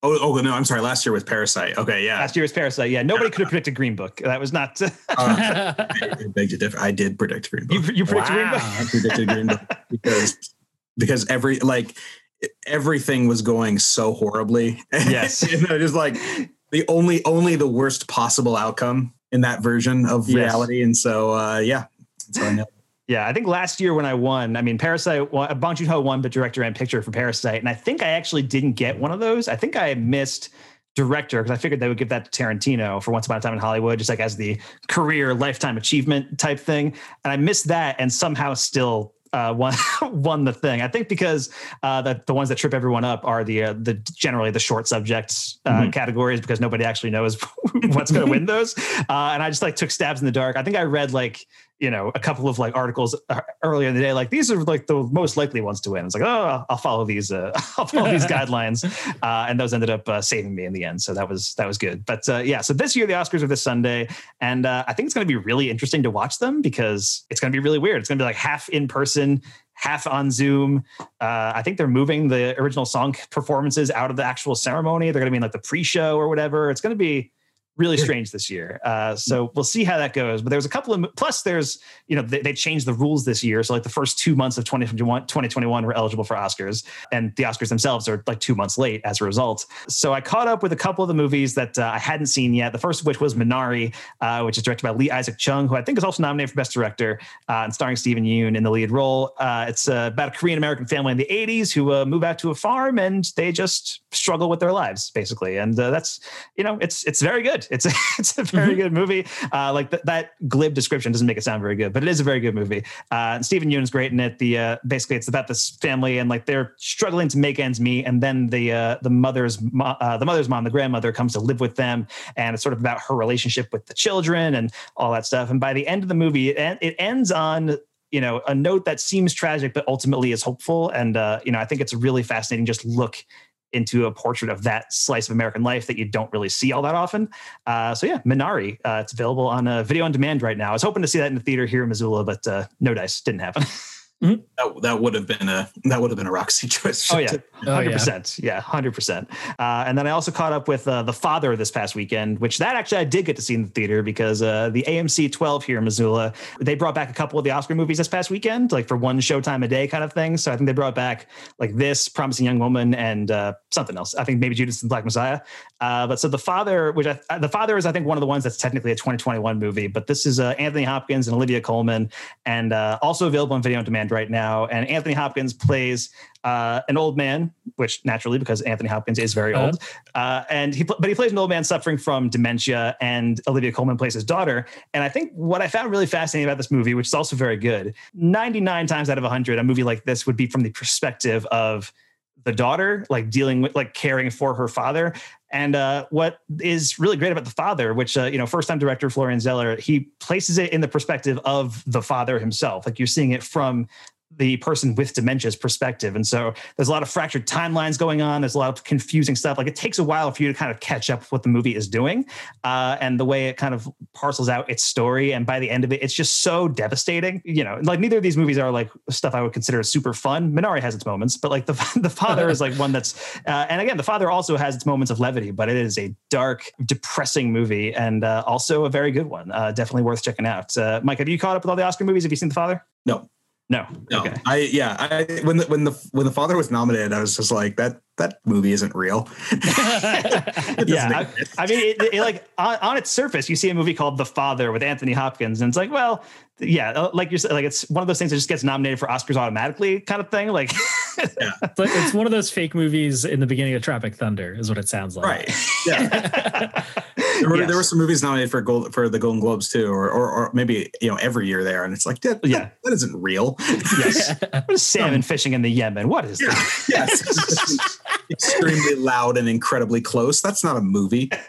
Oh, oh no, I'm sorry. Last year with Parasite. Okay, yeah. Last year was Parasite. Yeah, nobody could have predicted Green Book. That was not. Uh, I beg to differ. I did predict Green Book. you you predicted Green Book. I predicted Green Book because because every like everything was going so horribly. Yes. you know, just like the only only the worst possible outcome in that version of Yes. reality. And so uh yeah. So I know. Yeah, I think last year when I won, I mean, Parasite, won, Bong Joon Ho won, but director and picture for Parasite, and I think I actually didn't get one of those. I think I missed director because I figured they would give that to Tarantino for Once Upon a Time in Hollywood, just like as the career lifetime achievement type thing, and I missed that, and somehow still. Uh, won won the thing. I think because uh, the the ones that trip everyone up are the uh, the generally the short subjects uh, Mhm. categories because nobody actually knows what's going to win those. Uh, and I just like took stabs in the dark. I think I read like you know a couple of like articles uh, earlier in the day like these are like the most likely ones to win. It's like oh i'll follow these uh i'll follow these guidelines. Uh and those ended up uh, saving me in the end. So that was that was good. But uh yeah so this year the oscars are this sunday. And uh i think it's going to be really interesting to watch them because it's going to be really weird. It's going to be like half in person half on zoom. Uh i think they're moving the original song performances out of the actual ceremony. They're going to be in like the pre-show or whatever. It's going to be really strange this year. Uh, so we'll see how that goes. But there's a couple of plus there's you know they, they changed the rules this year. So like the first two months of 2021, 2021 were eligible for Oscars, and the Oscars themselves are like two months late as a result. So I caught up with a couple of the movies that uh, I hadn't seen yet. The first of which was Minari, uh, which is directed by Lee Isaac Chung, who I think is also nominated for Best Director, uh, and starring Stephen Yeun in the lead role. Uh, it's uh, about a Korean American family in the 80s who uh, move out to a farm and they just struggle with their lives basically, and uh, that's you know it's it's very good. It's a, it's a very good movie. Uh, like th- that glib description doesn't make it sound very good, but it is a very good movie. Uh, and Stephen Yeun is great in it. The uh, basically it's about this family and like they're struggling to make ends meet, and then the uh, the mother's mo- uh, the mother's mom, the grandmother, comes to live with them, and it's sort of about her relationship with the children and all that stuff. And by the end of the movie, it, en- it ends on you know a note that seems tragic but ultimately is hopeful and uh, you know i think it's a really fascinating just look into a portrait of that slice of American life that you don't really see all that often. Uh, so yeah, Minari, uh, it's available on uh, video on demand right now. I was hoping to see that in the theater here in Missoula, but uh, no dice, didn't happen. That, that would have been a that would have been a Roxy choice. oh yeah, Oh, hundred yeah. percent, yeah, hundred percent. Uh, And then I also caught up with uh, the Father this past weekend, which that actually I did get to see in the theater because uh, the AMC 12 here in Missoula they brought back a couple of the Oscar movies this past weekend, like for one showtime a day kind of thing. So I think they brought back like this, Promising Young Woman, and uh, something else. I think maybe Judas and the Black Messiah. Uh, but so the Father, which I, the Father is I think one of the ones that's technically a 2021 movie, but this is uh, Anthony Hopkins and Olivia Colman, and uh, also available on video on demand right now. And Anthony Hopkins plays uh, an old man, which naturally because Anthony Hopkins is very Uh-huh. old, uh, and he but he plays an old man suffering from dementia, and Olivia Colman plays his daughter. And I think what I found really fascinating about this movie, which is also very good, 99 times out of 100, a movie like this would be from the perspective of the daughter, like dealing with, like caring for her father. And uh, what is really great about the father, which uh, you know, first-time director Florian Zeller, he places it in the perspective of the father himself. Like you're seeing it from the person with dementia's perspective. And so there's a lot of fractured timelines going on. There's a lot of confusing stuff. Like it takes a while for you to kind of catch up with what the movie is doing uh, and the way it kind of parcels out its story. And by the end of it, it's just so devastating. You know, like neither of these movies are like stuff I would consider super fun. Minari has its moments, but like the, the father is like one that's, uh, and again, the father also has its moments of levity, but it is a dark, depressing movie and uh, also a very good one. Uh, definitely worth checking out. Uh, Mike, have you caught up with all the Oscar movies? Have you seen The Father? No. No. No, Okay. I yeah, I when the when the when the father was nominated, I was just like that that movie isn't real. Yeah, I, exist. I mean, it, it, like on, on its surface, you see a movie called The Father with Anthony Hopkins, and it's like, well, yeah, uh, like you're like it's one of those things that just gets nominated for Oscars automatically, kind of thing. Like, It's, like, it's one of those fake movies in the beginning of Tropic Thunder, is what it sounds like. right. Yeah. There were, Yes. there were some movies nominated for gold for the Golden Globes too, or, or or maybe you know every year there, and it's like that, Yeah. that, that isn't real. yes, what is salmon fishing in the Yemen? What is Yeah. that? yes, It's just extremely loud and incredibly close. That's not a movie.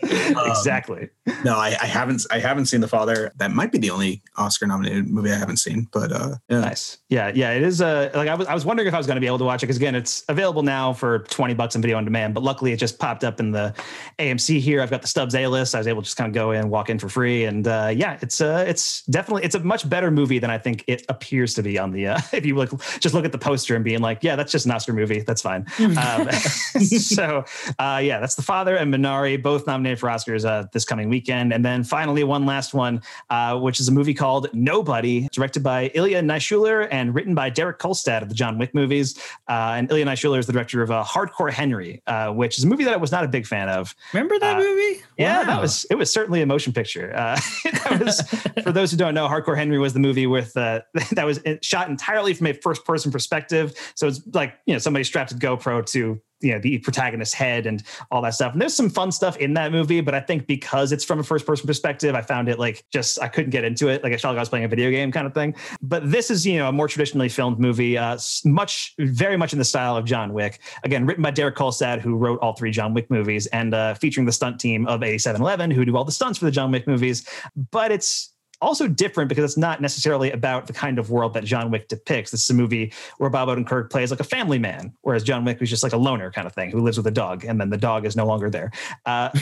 Um, exactly. No, I, I haven't. I haven't seen The Father. That might be the only Oscar-nominated movie I haven't seen. But uh, yeah. Nice. Yeah, yeah. It is. Uh, like I was, I was wondering if I was going to be able to watch it because again, it's available now for twenty bucks on video on demand. But luckily, it just popped up in the AMC here. I've got the Stubs A list. I was able to just kind of go in, and walk in for free, and uh, yeah, it's uh, it's definitely it's a much better movie than I think it appears to be on the. Uh, if you look, just look at the poster and being like, yeah, that's just an Oscar movie. That's fine. um, so uh, yeah, that's the father and Minari, both nominated for Oscars uh, this coming weekend. And then finally, one last one, uh, which is a movie called Nobody, directed by Ilya Naishuller and written by Derek Kolstad of the John Wick movies. Uh, and Ilya Naishuller is the director of uh, Hardcore Henry, uh, which is a movie that I was not a big fan of. Remember that movie? Yeah, Wow. that was it. Was certainly a motion picture. Uh, that was for those who don't know, Hardcore Henry was the movie with uh, that was shot entirely from a first person perspective. So it's like you know somebody strapped GoPro to you know the protagonist's head and all that stuff. And there's some fun stuff in that movie, but I think because it's from a first person perspective, I found it like just I couldn't get into it. Like I felt like I was playing a video game kind of thing. But this is you know a more traditionally filmed movie, uh, much very much in the style of John Wick. Again, written by Derek Kolstad, who wrote all three John Wick movies, and uh, featuring the stunt team of 8711, who do all the stunts for the John Wick movies. But it's also different because it's not necessarily about the kind of world that John Wick depicts. This is a movie where Bob Odenkirk plays like a family man, whereas John Wick was just like a loner kind of thing who lives with a dog, and then the dog is no longer there. Uh,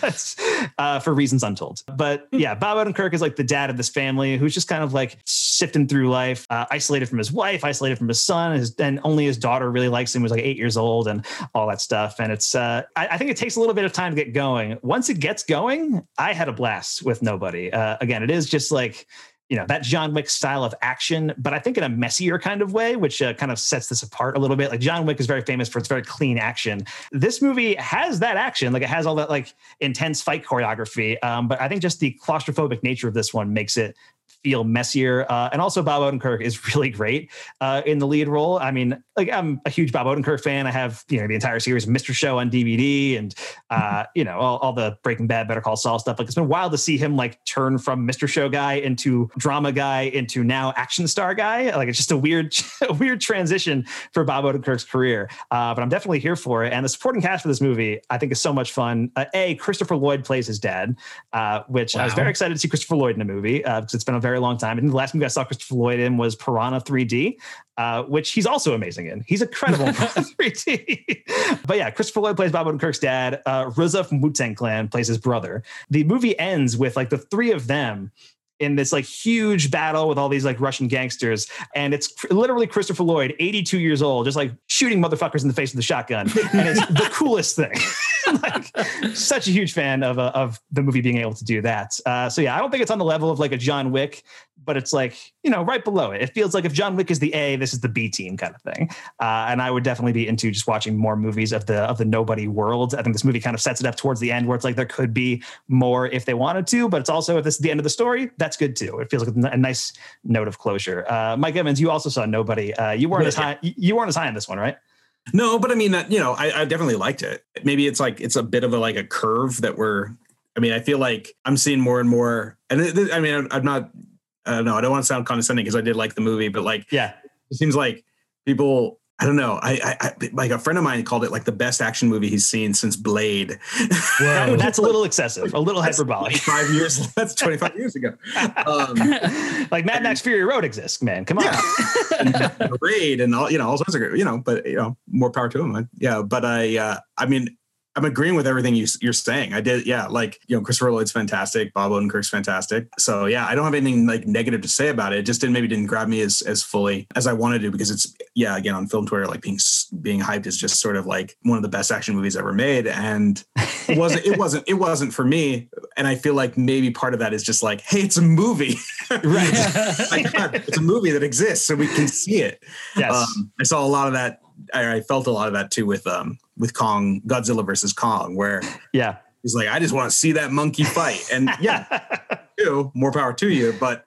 that's uh, for reasons untold. But yeah, Bob Odenkirk is like the dad of this family who's just kind of like sifting through life, uh, isolated from his wife, isolated from his son, his, and only his daughter really likes him. Who's like eight years old and all that stuff. And it's uh, I, I think it takes a little bit of time to get going. Once it gets going, I had a blast with Nobody. Uh, again, it is just like you know that John Wick style of action, but I think in a messier kind of way, which uh, kind of sets this apart a little bit. Like John Wick is very famous for its very clean action. This movie has that action, like it has all that like intense fight choreography. Um, but I think just the claustrophobic nature of this one makes it feel messier. Uh, and also, Bob Odenkirk is really great uh, in the lead role. I mean, like I'm a huge Bob Odenkirk fan. I have you know the entire series of Mr. Show on DVD, and uh, you know all, all the Breaking Bad, Better Call Saul stuff. Like it's been wild to see him like turn from Mr. Show guy into drama guy into now action star guy. Like it's just a weird, a weird transition for Bob Odenkirk's career. Uh, but I'm definitely here for it. And the supporting cast for this movie, I think, is so much fun. Uh, a Christopher Lloyd plays his dad, uh, which I was very excited to see Christopher Lloyd in a movie uh, because it's been a very long time. I think the last movie I saw Christopher Lloyd in was Piranha 3D, uh, which he's also amazing in. He's incredible in Piranha 3D. but yeah, Christopher Lloyd plays Bob Odenkirk's dad. Uh, RZA from Wu Tang Clan plays his brother. The movie ends with like the three of them in this like huge battle with all these like Russian gangsters. And it's literally Christopher Lloyd, 82 years old, just like shooting motherfuckers in the face with a shotgun. And it's the coolest thing. like, such a huge fan of, uh, of the movie being able to do that. Uh, so yeah, I don't think it's on the level of like a John Wick, but it's like, you know, right below it. It feels like if John Wick is the A, this is the B team kind of thing. Uh, and I would definitely be into just watching more movies of the of the nobody world. I think this movie kind of sets it up towards the end where it's like there could be more if they wanted to, but it's also if this is the end of the story, that's good too. It feels like a nice note of closure. Uh, Mike Evans, you also saw Nobody. Uh, you weren't as high. You weren't as high on this one, right? No, but I mean that you know, I, I definitely liked it. Maybe it's like it's a bit of a like a curve that we're. I mean, I feel like I'm seeing more and more, and it, I mean, I'm, I'm not. I don't know. I don't want to sound condescending because I did like the movie, but like Yeah. it seems like people. I don't know. I, I, I like a friend of mine called it like the best action movie he's seen since Blade. That- that's a little excessive, a little hyperbolic. Five years. That's 25 years ago. Um, like Mad Max Fury Road exists, man. Come on. and raid and all you know all sorts of you know but you know more power to him yeah but i uh i mean i'm agreeing with everything you, you're saying i did yeah like you know christopher lloyd's fantastic bob odenkirk's fantastic so yeah i don't have anything like negative to say about it it just didn't maybe didn't grab me as as fully as i wanted to because it's yeah again on film twitter like being being hyped is just sort of like one of the best action movies ever made and it wasn't it wasn't it wasn't for me and i feel like maybe part of that is just like hey it's a movie Right. like, God, it's a movie that exists, so we can see it. Yes. Um, I saw a lot of that. I, I felt a lot of that too with um with Kong, Godzilla versus Kong, where yeah. he's like, I just want to see that monkey fight, and yeah, you more power to you, but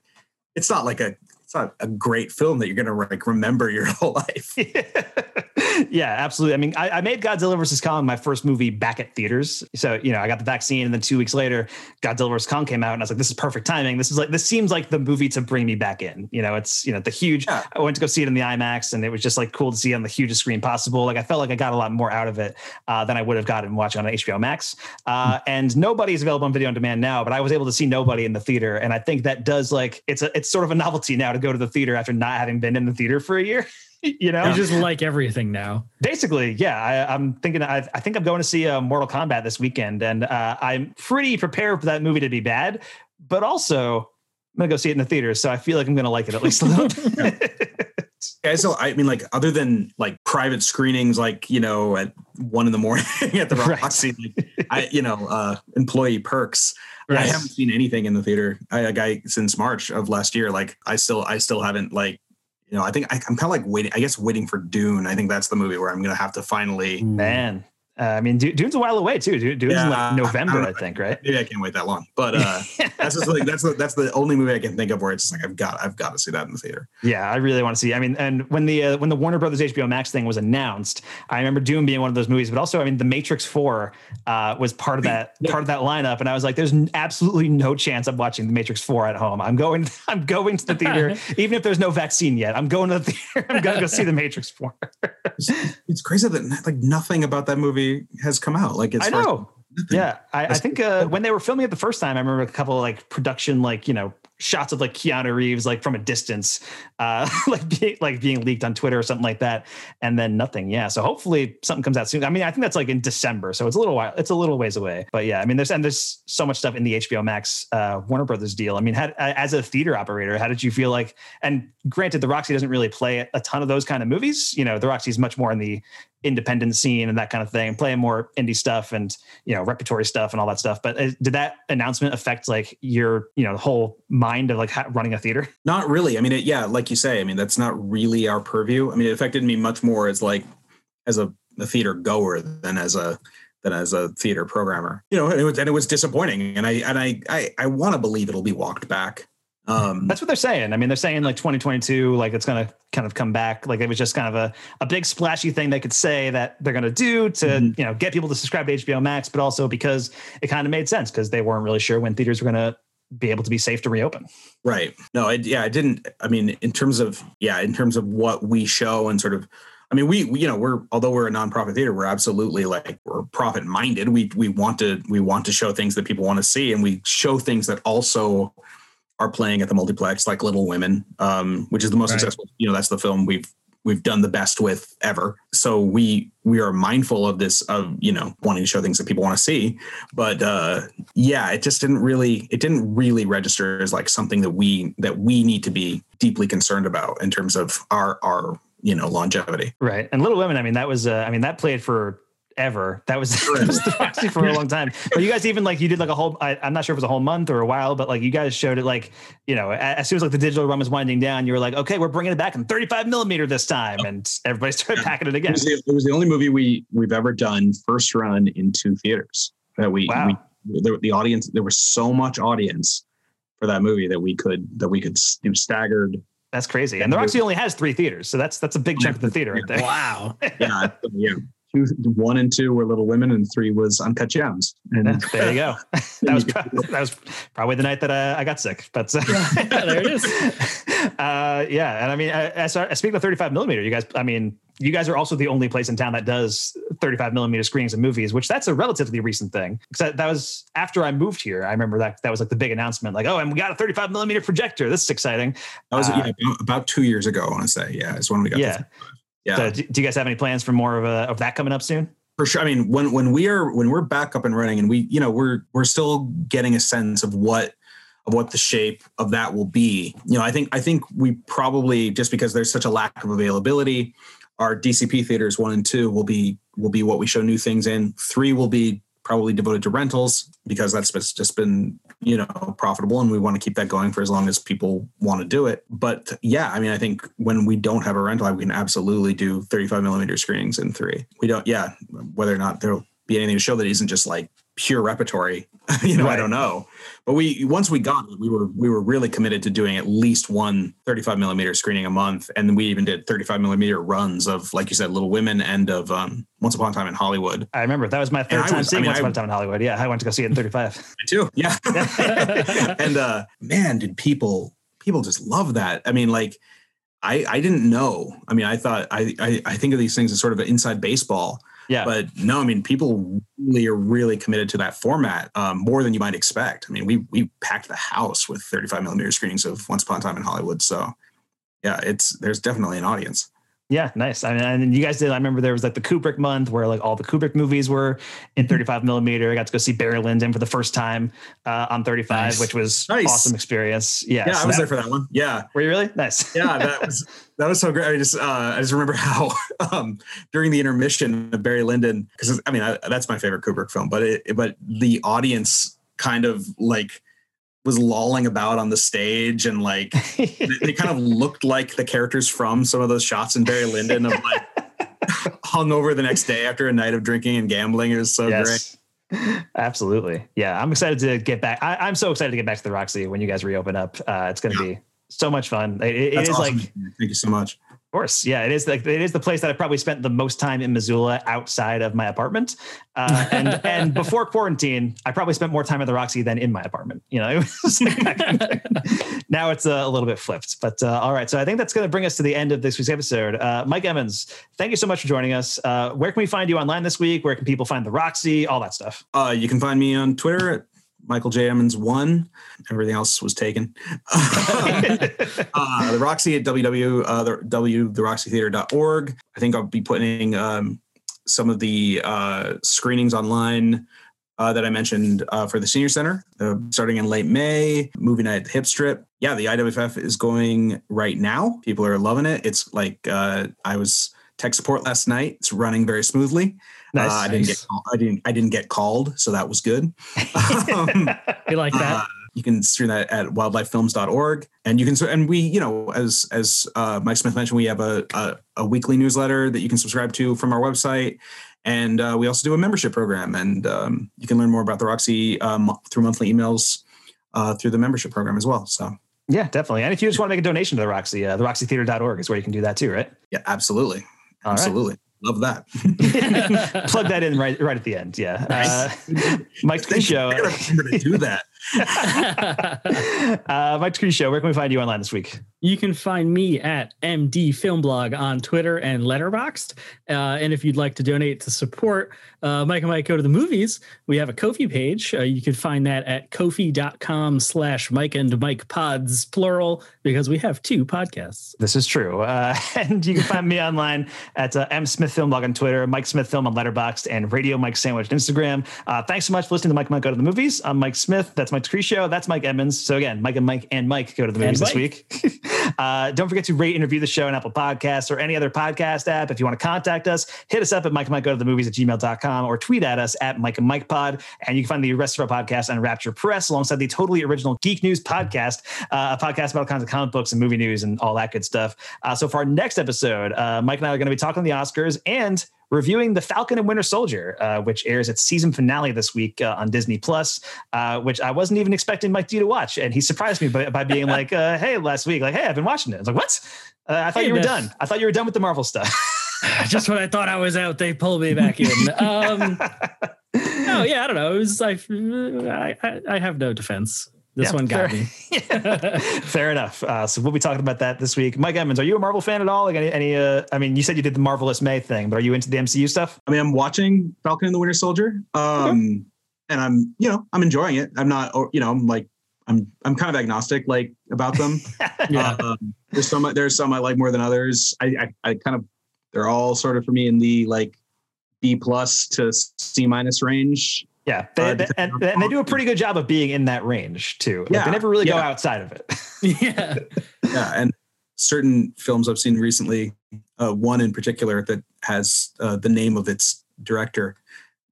it's not like a not a great film that you're gonna like remember your whole life. yeah, absolutely. I mean, I, I made Godzilla versus Kong my first movie back at theaters. So, you know, I got the vaccine and then two weeks later, Godzilla versus Kong came out and I was like, this is perfect timing. This is like, this seems like the movie to bring me back in. You know, it's, you know, the huge, Yeah. I went to go see it in the IMAX and it was just like cool to see on the hugest screen possible. Like I felt like I got a lot more out of it uh, than I would have gotten watching on HBO Max. Uh, and nobody's available on video on demand now, but I was able to see nobody in the theater. And I think that does like, it's a, it's sort of a novelty now to go to the theater after not having been in the theater for a year. you know, You just like everything now. Basically, yeah. I, I'm thinking. I, I think I'm going to see uh, Mortal Kombat this weekend, and uh, I'm pretty prepared for that movie to be bad. But also, I'm going to go see it in the theater, so I feel like I'm going to like it at least a little. bit. I still, I mean, like other than like private screenings, like you know, at one in the morning at the Right. Roxy, like, I, you know, uh, employee perks. I haven't seen anything in the theater. I, like, I since March of last year. Like, I still, I still haven't like, you know, I think I, I'm kind of like waiting. I guess waiting for Dune. I think that's the movie where I'm gonna have to finally. Man, uh, I mean, Du- Dune's a while away too. Du- Dune's in like November, I I, think, right? Maybe I can't wait that long, but uh, that's just like that's the that's the only movie I can think of where it's just like I've got I've got to see that in the theater. Yeah, I really want to see. I mean, and when the uh, when the Warner Brothers HBO Max thing was announced, I remember Dune being one of those movies. But also, I mean, The Matrix Four uh, was part of that Yeah. part of that lineup, and I was like, "There's absolutely no chance I'm watching The Matrix Four at home. I'm going. I'm going to the theater, even if there's no vaccine yet. I'm going to the theater. I'm gonna go see The Matrix Four. It's, it's crazy that like nothing about that movie has come out. Like it's I know. Yeah, I, I think uh, when they were filming it the first time, I remember a couple of like production, like you know, shots of like Keanu Reeves, like from a distance, uh, like being like being leaked on Twitter or something like that, and then nothing. Yeah, so hopefully something comes out soon. I mean, I think that's like in December, so it's a little while, it's a little ways away. But yeah, I mean, there's and there's so much stuff in the HBO Max uh, Warner Brothers deal. I mean, as a theater operator, how did you feel like? And granted, the Roxy doesn't really play a ton of those kind of movies. You know, the Roxy is much more in the independent scene and that kind of thing, playing more indie stuff and you know repertory stuff and all that stuff. But uh, did that announcement affect like your you know the whole of like ha- running a theater? Not really. I mean, it, yeah, like you say, I mean, that's not really our purview. I mean, it affected me much more as like as a, a theater goer than as a than as a theater programmer. You know, and it was and it was disappointing. And I and I I, I want to believe it'll be walked back. Um, That's what they're saying. I mean, they're saying like 2022, like it's gonna kind of come back. Like it was just kind of a, a big splashy thing they could say that they're gonna do to Mhm. you know get people to subscribe to HBO Max, but also because it kind of made sense because they weren't really sure when theaters were gonna be able to be safe to reopen. Right. No, I, yeah, I didn't. I mean, in terms of yeah, in terms of what we show and sort of, I mean, we, we you know we're although we're a nonprofit theater, we're absolutely like we're profit minded. We we want to we want to show things that people want to see, and we show things that also are playing at the multiplex, like Little Women, um, which is the most Right. successful. You know, that's the film we've we've done the best with ever. So we we are mindful of this of you know wanting to show things that people want to see but uh yeah it just didn't really it didn't really register as like something that we that we need to be deeply concerned about in terms of our our you know longevity Right. And Little Women, I mean, that was, uh, I mean, that played for ever. That was, that was the Roxy for a long time. But you guys even like, you did like a whole, I, I'm not sure if it was a whole month or a while, but like you guys showed it like, you know, as soon as like the digital run was winding down, you were like, okay, we're bringing it back in 35 millimeter this time. And everybody started packing it it again. was, the, it was the only movie we we've ever done first run in two theaters that we, Wow. we the, the audience there was so much audience for that movie that we could that we could do staggered That's crazy. And the Roxy only has three theaters. So that's, that's a big chunk of the theater right there. Wow. yeah yeah two, one and two were little women and three was uncut gems and there you go. that was probably, that was probably the night that uh, I got sick. But uh, there it is. Uh, yeah, and I mean, as, as speaking of 35 millimeter, you guys, I mean, you guys are also the only place in town that does 35 millimeter screenings of movies, which that's a relatively recent thing. Because that, that was after I moved here. I remember that that was like the big announcement, like, oh, and we got a 35 millimeter projector. This is exciting. That was Uh, yeah, about, about two years ago. I want to say, yeah, it's when we got. Yeah. Yeah, So, do, do you guys have any plans for more of a, of that coming up soon? for sure. I mean, when when we are when we're back up and running, and we, you know, we're we're still getting a sense of what of what the shape of that will be. You know, I think I think we probably just because there's such a lack of availability, our DCP theaters one and two will be will be what we show new things in. Three will be probably devoted to rentals because that's just been you know profitable and we want to keep that going for as long as people want to do it. But yeah i mean i think when we don't have a rental we can absolutely do 35 millimeter screenings in three. We don't yeah whether or not there'll be anything to show that isn't just like pure repertory you know i don't know but we once we got it we were we were really committed to doing at least one 35 millimeter screening a month and then we even did 35 millimeter runs of like you said little women and of um once upon a time in hollywood I remember that was my third I time was- I seeing mean, Once Upon a Time in Hollywood. Yeah, I went to go see it in 35. Me too. Yeah. and uh man, did people people just love that. I mean, like I I didn't know. I mean, I thought I I, I think of these things as sort of an inside baseball. Yeah. But no, I mean, people really are really committed to that format um, more than you might expect. I mean, we we packed the house with 35 millimeter screenings of Once Upon a Time in Hollywood. So yeah, it's there's definitely an audience. Yeah, nice. I mean, and you guys did. I remember there was like the Kubrick month where like all the Kubrick movies were Mm-hmm. in 35 millimeter. I got to go see Barry Lyndon for the first time uh, on 35, Nice. which was Nice. awesome experience. Yeah, Yeah, so I was that- there for that one. Yeah. Were you really nice? yeah, that was that was so great. I just uh, I just remember how um, during the intermission of Barry Lyndon, because I mean I, that's my favorite Kubrick film, but it but the audience kind of like was lolling about on the stage and like they, they kind of looked like the characters from some of those shots in Barry Lyndon of like hung over the next day after a night of drinking and gambling. It was so great. Absolutely. Yeah. I'm excited to get back. I, I'm so excited to get back to the Roxy when you guys reopen up. Uh, it's going to be so much fun. It, it is awesome. like, thank you so much. Of course, yeah, it is like it is the place that I probably spent the most time in Missoula outside of my apartment. Uh, and and before quarantine, I probably spent more time at the Roxy than in my apartment. You know, it like- now it's uh, a little bit flipped. But uh, all right, so I think that's going to bring us to the end of this week's episode. Uh, Mike Evans, thank you so much for joining us. Uh, where can we find you online this week? Where can people find the Roxy? All that stuff. Uh, you can find me on Twitter at Michael J. Emmons one. Everything else was taken. uh, the Roxy at www uh, the, w the roxytheater.org. I think I'll be putting um, some of the uh, screenings online uh, that I mentioned uh, for the senior center, uh, starting in late May. Movie night at the Hip Strip. Yeah, the IWF is going right now. People are loving it. It's like uh, I was tech support last night. It's running very smoothly. Nice. Uh, I didn't get I didn't I didn't get called, so that was good. Um, You like that? uh, you can stream that at wildlifefilms.org and you can and we you know as as uh, mike smith mentioned we have a, a, a weekly newsletter that you can subscribe to from our website and uh, we also do a membership program and um, you can learn more about the roxy um, through monthly emails uh, through the membership program as well so Yeah, definitely. And if you just want to make a donation to the Roxy, uh, the roxytheater.org is where you can do that too, right? yeah absolutely All right. absolutely love that Plug that in right right at the end. Yeah. Uh, Mike's Tree Show. i gotta remember to do that uh, Mike's Tree Show. Where can we find you online this week? You can find me at MD Film Blog on Twitter and Letterboxd. Uh, and if you'd like to donate to support uh, Mike and Mike Go to the Movies, we have a Ko-fi page. Uh, you can find that at ko-fi.com slash Mike and Mike Pods, plural, because we have two podcasts. This is true. Uh, and you can find me online at uh, M Smith Film Blog on Twitter, Mike Smith Film on Letterboxd, and Radio Mike Sandwich on Instagram. Uh, thanks so much for listening to Mike and Mike Go to the Movies. I'm Mike Smith. That's Mike's Tree Show. That's Mike Edmonds. So again, Mike and Mike and Mike go to the movies this week. uh, don't forget to rate and review the show on Apple Podcasts or any other podcast app. If you want to contact us, hit us up at Mike and Mike Go to the Movies at gmail.com or tweet at us at Mike and Mike Pod. And you can find the rest of our podcast on Rapture Press alongside the totally original Geek News podcast, uh, a podcast about all kinds of comic books and movie news and all that good stuff. Uh, so for our next episode, uh, Mike and I are going to be talking the Oscars and reviewing The Falcon and Winter Soldier, uh, which airs its season finale this week uh, on Disney Plus, uh, which I wasn't even expecting Mike D to watch, and he surprised me by, by being like, uh, "Hey, last week, like, hey, I've been watching it." I was like, "What? Uh, I thought Hey, you were done. I thought you were done with the Marvel stuff." Just when I thought I was out, they pulled me back in. Um, no, yeah, I don't know. It was I, I, I- I have no defense. This Yeah, one got fair. me. Fair enough. Uh, so we'll be talking about that this week. Mike Evans, are you a Marvel fan at all? Like any? any uh, I mean, you said you did the Marvelous May thing, but are you into the MCU stuff? I mean, I'm watching Falcon and the Winter Soldier, um, and I'm, you know, I'm enjoying it. I'm not, you know, I'm like, I'm, I'm kind of agnostic, like about them. Yeah. Um, there's some, there's some I like more than others. I, I, I kind of, they're all sort of for me in the like B plus to C minus range. Yeah, they, Uh, they- and, and they do a pretty good job of being in that range too. Like, Yeah, they never really go outside of it. yeah. Yeah, and certain films I've seen recently, uh, one in particular that has uh, the name of its director.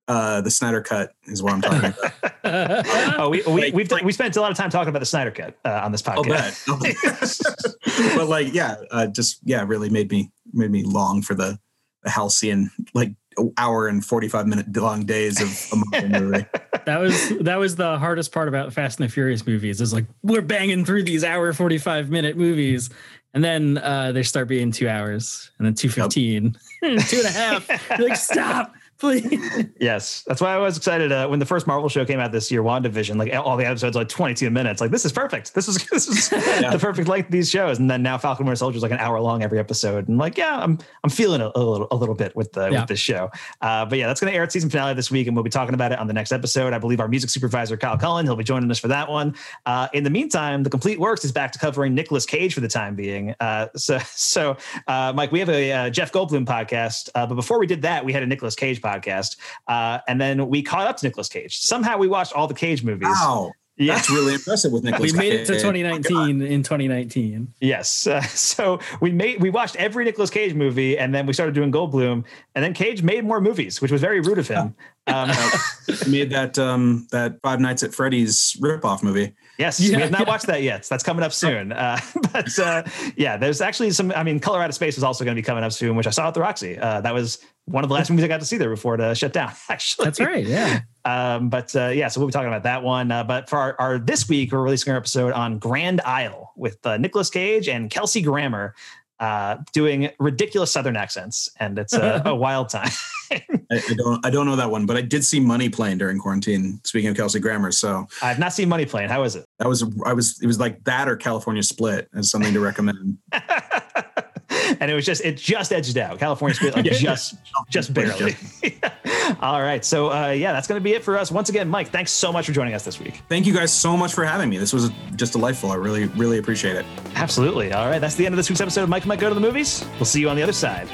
Uh, the Snyder Cut is what I'm talking about. oh, we, we Like- we've we spent a lot of time talking about the Snyder Cut uh, on this I'll podcast. bet. but like, yeah, uh, just yeah, really made me made me long for the the halcyon like hour and forty five minute long days of a Marvel movie. that was that was the hardest part about Fast and the Furious movies. Is like we're banging through these hour forty five minute movies, and then uh, they start being two hours, and then two fifteen, two and a half. You're like stop, please. Yes, that's why I was excited uh, when the first Marvel show came out this year, WandaVision. Like all the episodes, like 22 minutes. Like this is perfect. This is this is the perfect length of these shows. And then now Falcon Winter Soldier is like an hour long every episode. And like, yeah, I'm I'm feeling a, a little a little bit with the Yeah. with this show. Uh, but yeah, that's going to air at season finale this week, and we'll be talking about it on the next episode. I believe our music supervisor Kyle Cullen he'll be joining us for that one. Uh, in the meantime, the Complete Works is back to covering Nicolas Cage for the time being. Uh, so so uh, Mike, we have a uh, Jeff Goldblum podcast, uh, but before we did that, we had a Nicolas Cage podcast, uh, and then we caught up to Nicolas Cage. Somehow we watched all the Cage movies. Wow. Yeah. That's really impressive with Nicholas. we made it to Cage. 2019 in 2019. Yes. Uh, so we made we watched every Nicolas Cage movie, and then we started doing Goldblum, and then Cage made more movies, which was very rude of him. Um, He made that um that Five Nights at Freddy's ripoff movie. yes, we have not yeah. watched that yet. That's coming up soon. Uh, but uh, yeah, there's actually some. I mean, Color Out of Space is also going to be coming up soon, which I saw at the Roxy. Uh, that was one of the last movies I got to see there before it uh, shut down. Actually, That's right. Yeah. Um, but uh, yeah, so we'll be talking about that one. Uh, but for our, our this week, we're releasing our episode on Grand Isle with uh, Nicolas Cage and Kelsey Grammer uh, doing ridiculous Southern accents, and it's a, a wild time. I, I don't I don't know that one, but I did see Money Plane during quarantine. Speaking of Kelsey Grammer, so I've not seen Money Plane. How is it? that was I was it was like that or California Split as something to recommend. and it was just it just edged out. California Split like just just barely. All right, so uh, yeah, that's going to be it for us. Once again, Mike, thanks so much for joining us this week. Thank you guys so much for having me. This was just delightful. I really really appreciate it. Absolutely. All right, that's the end of this week's episode of Mike and Mike Go to the Movies. We'll see you on the other side.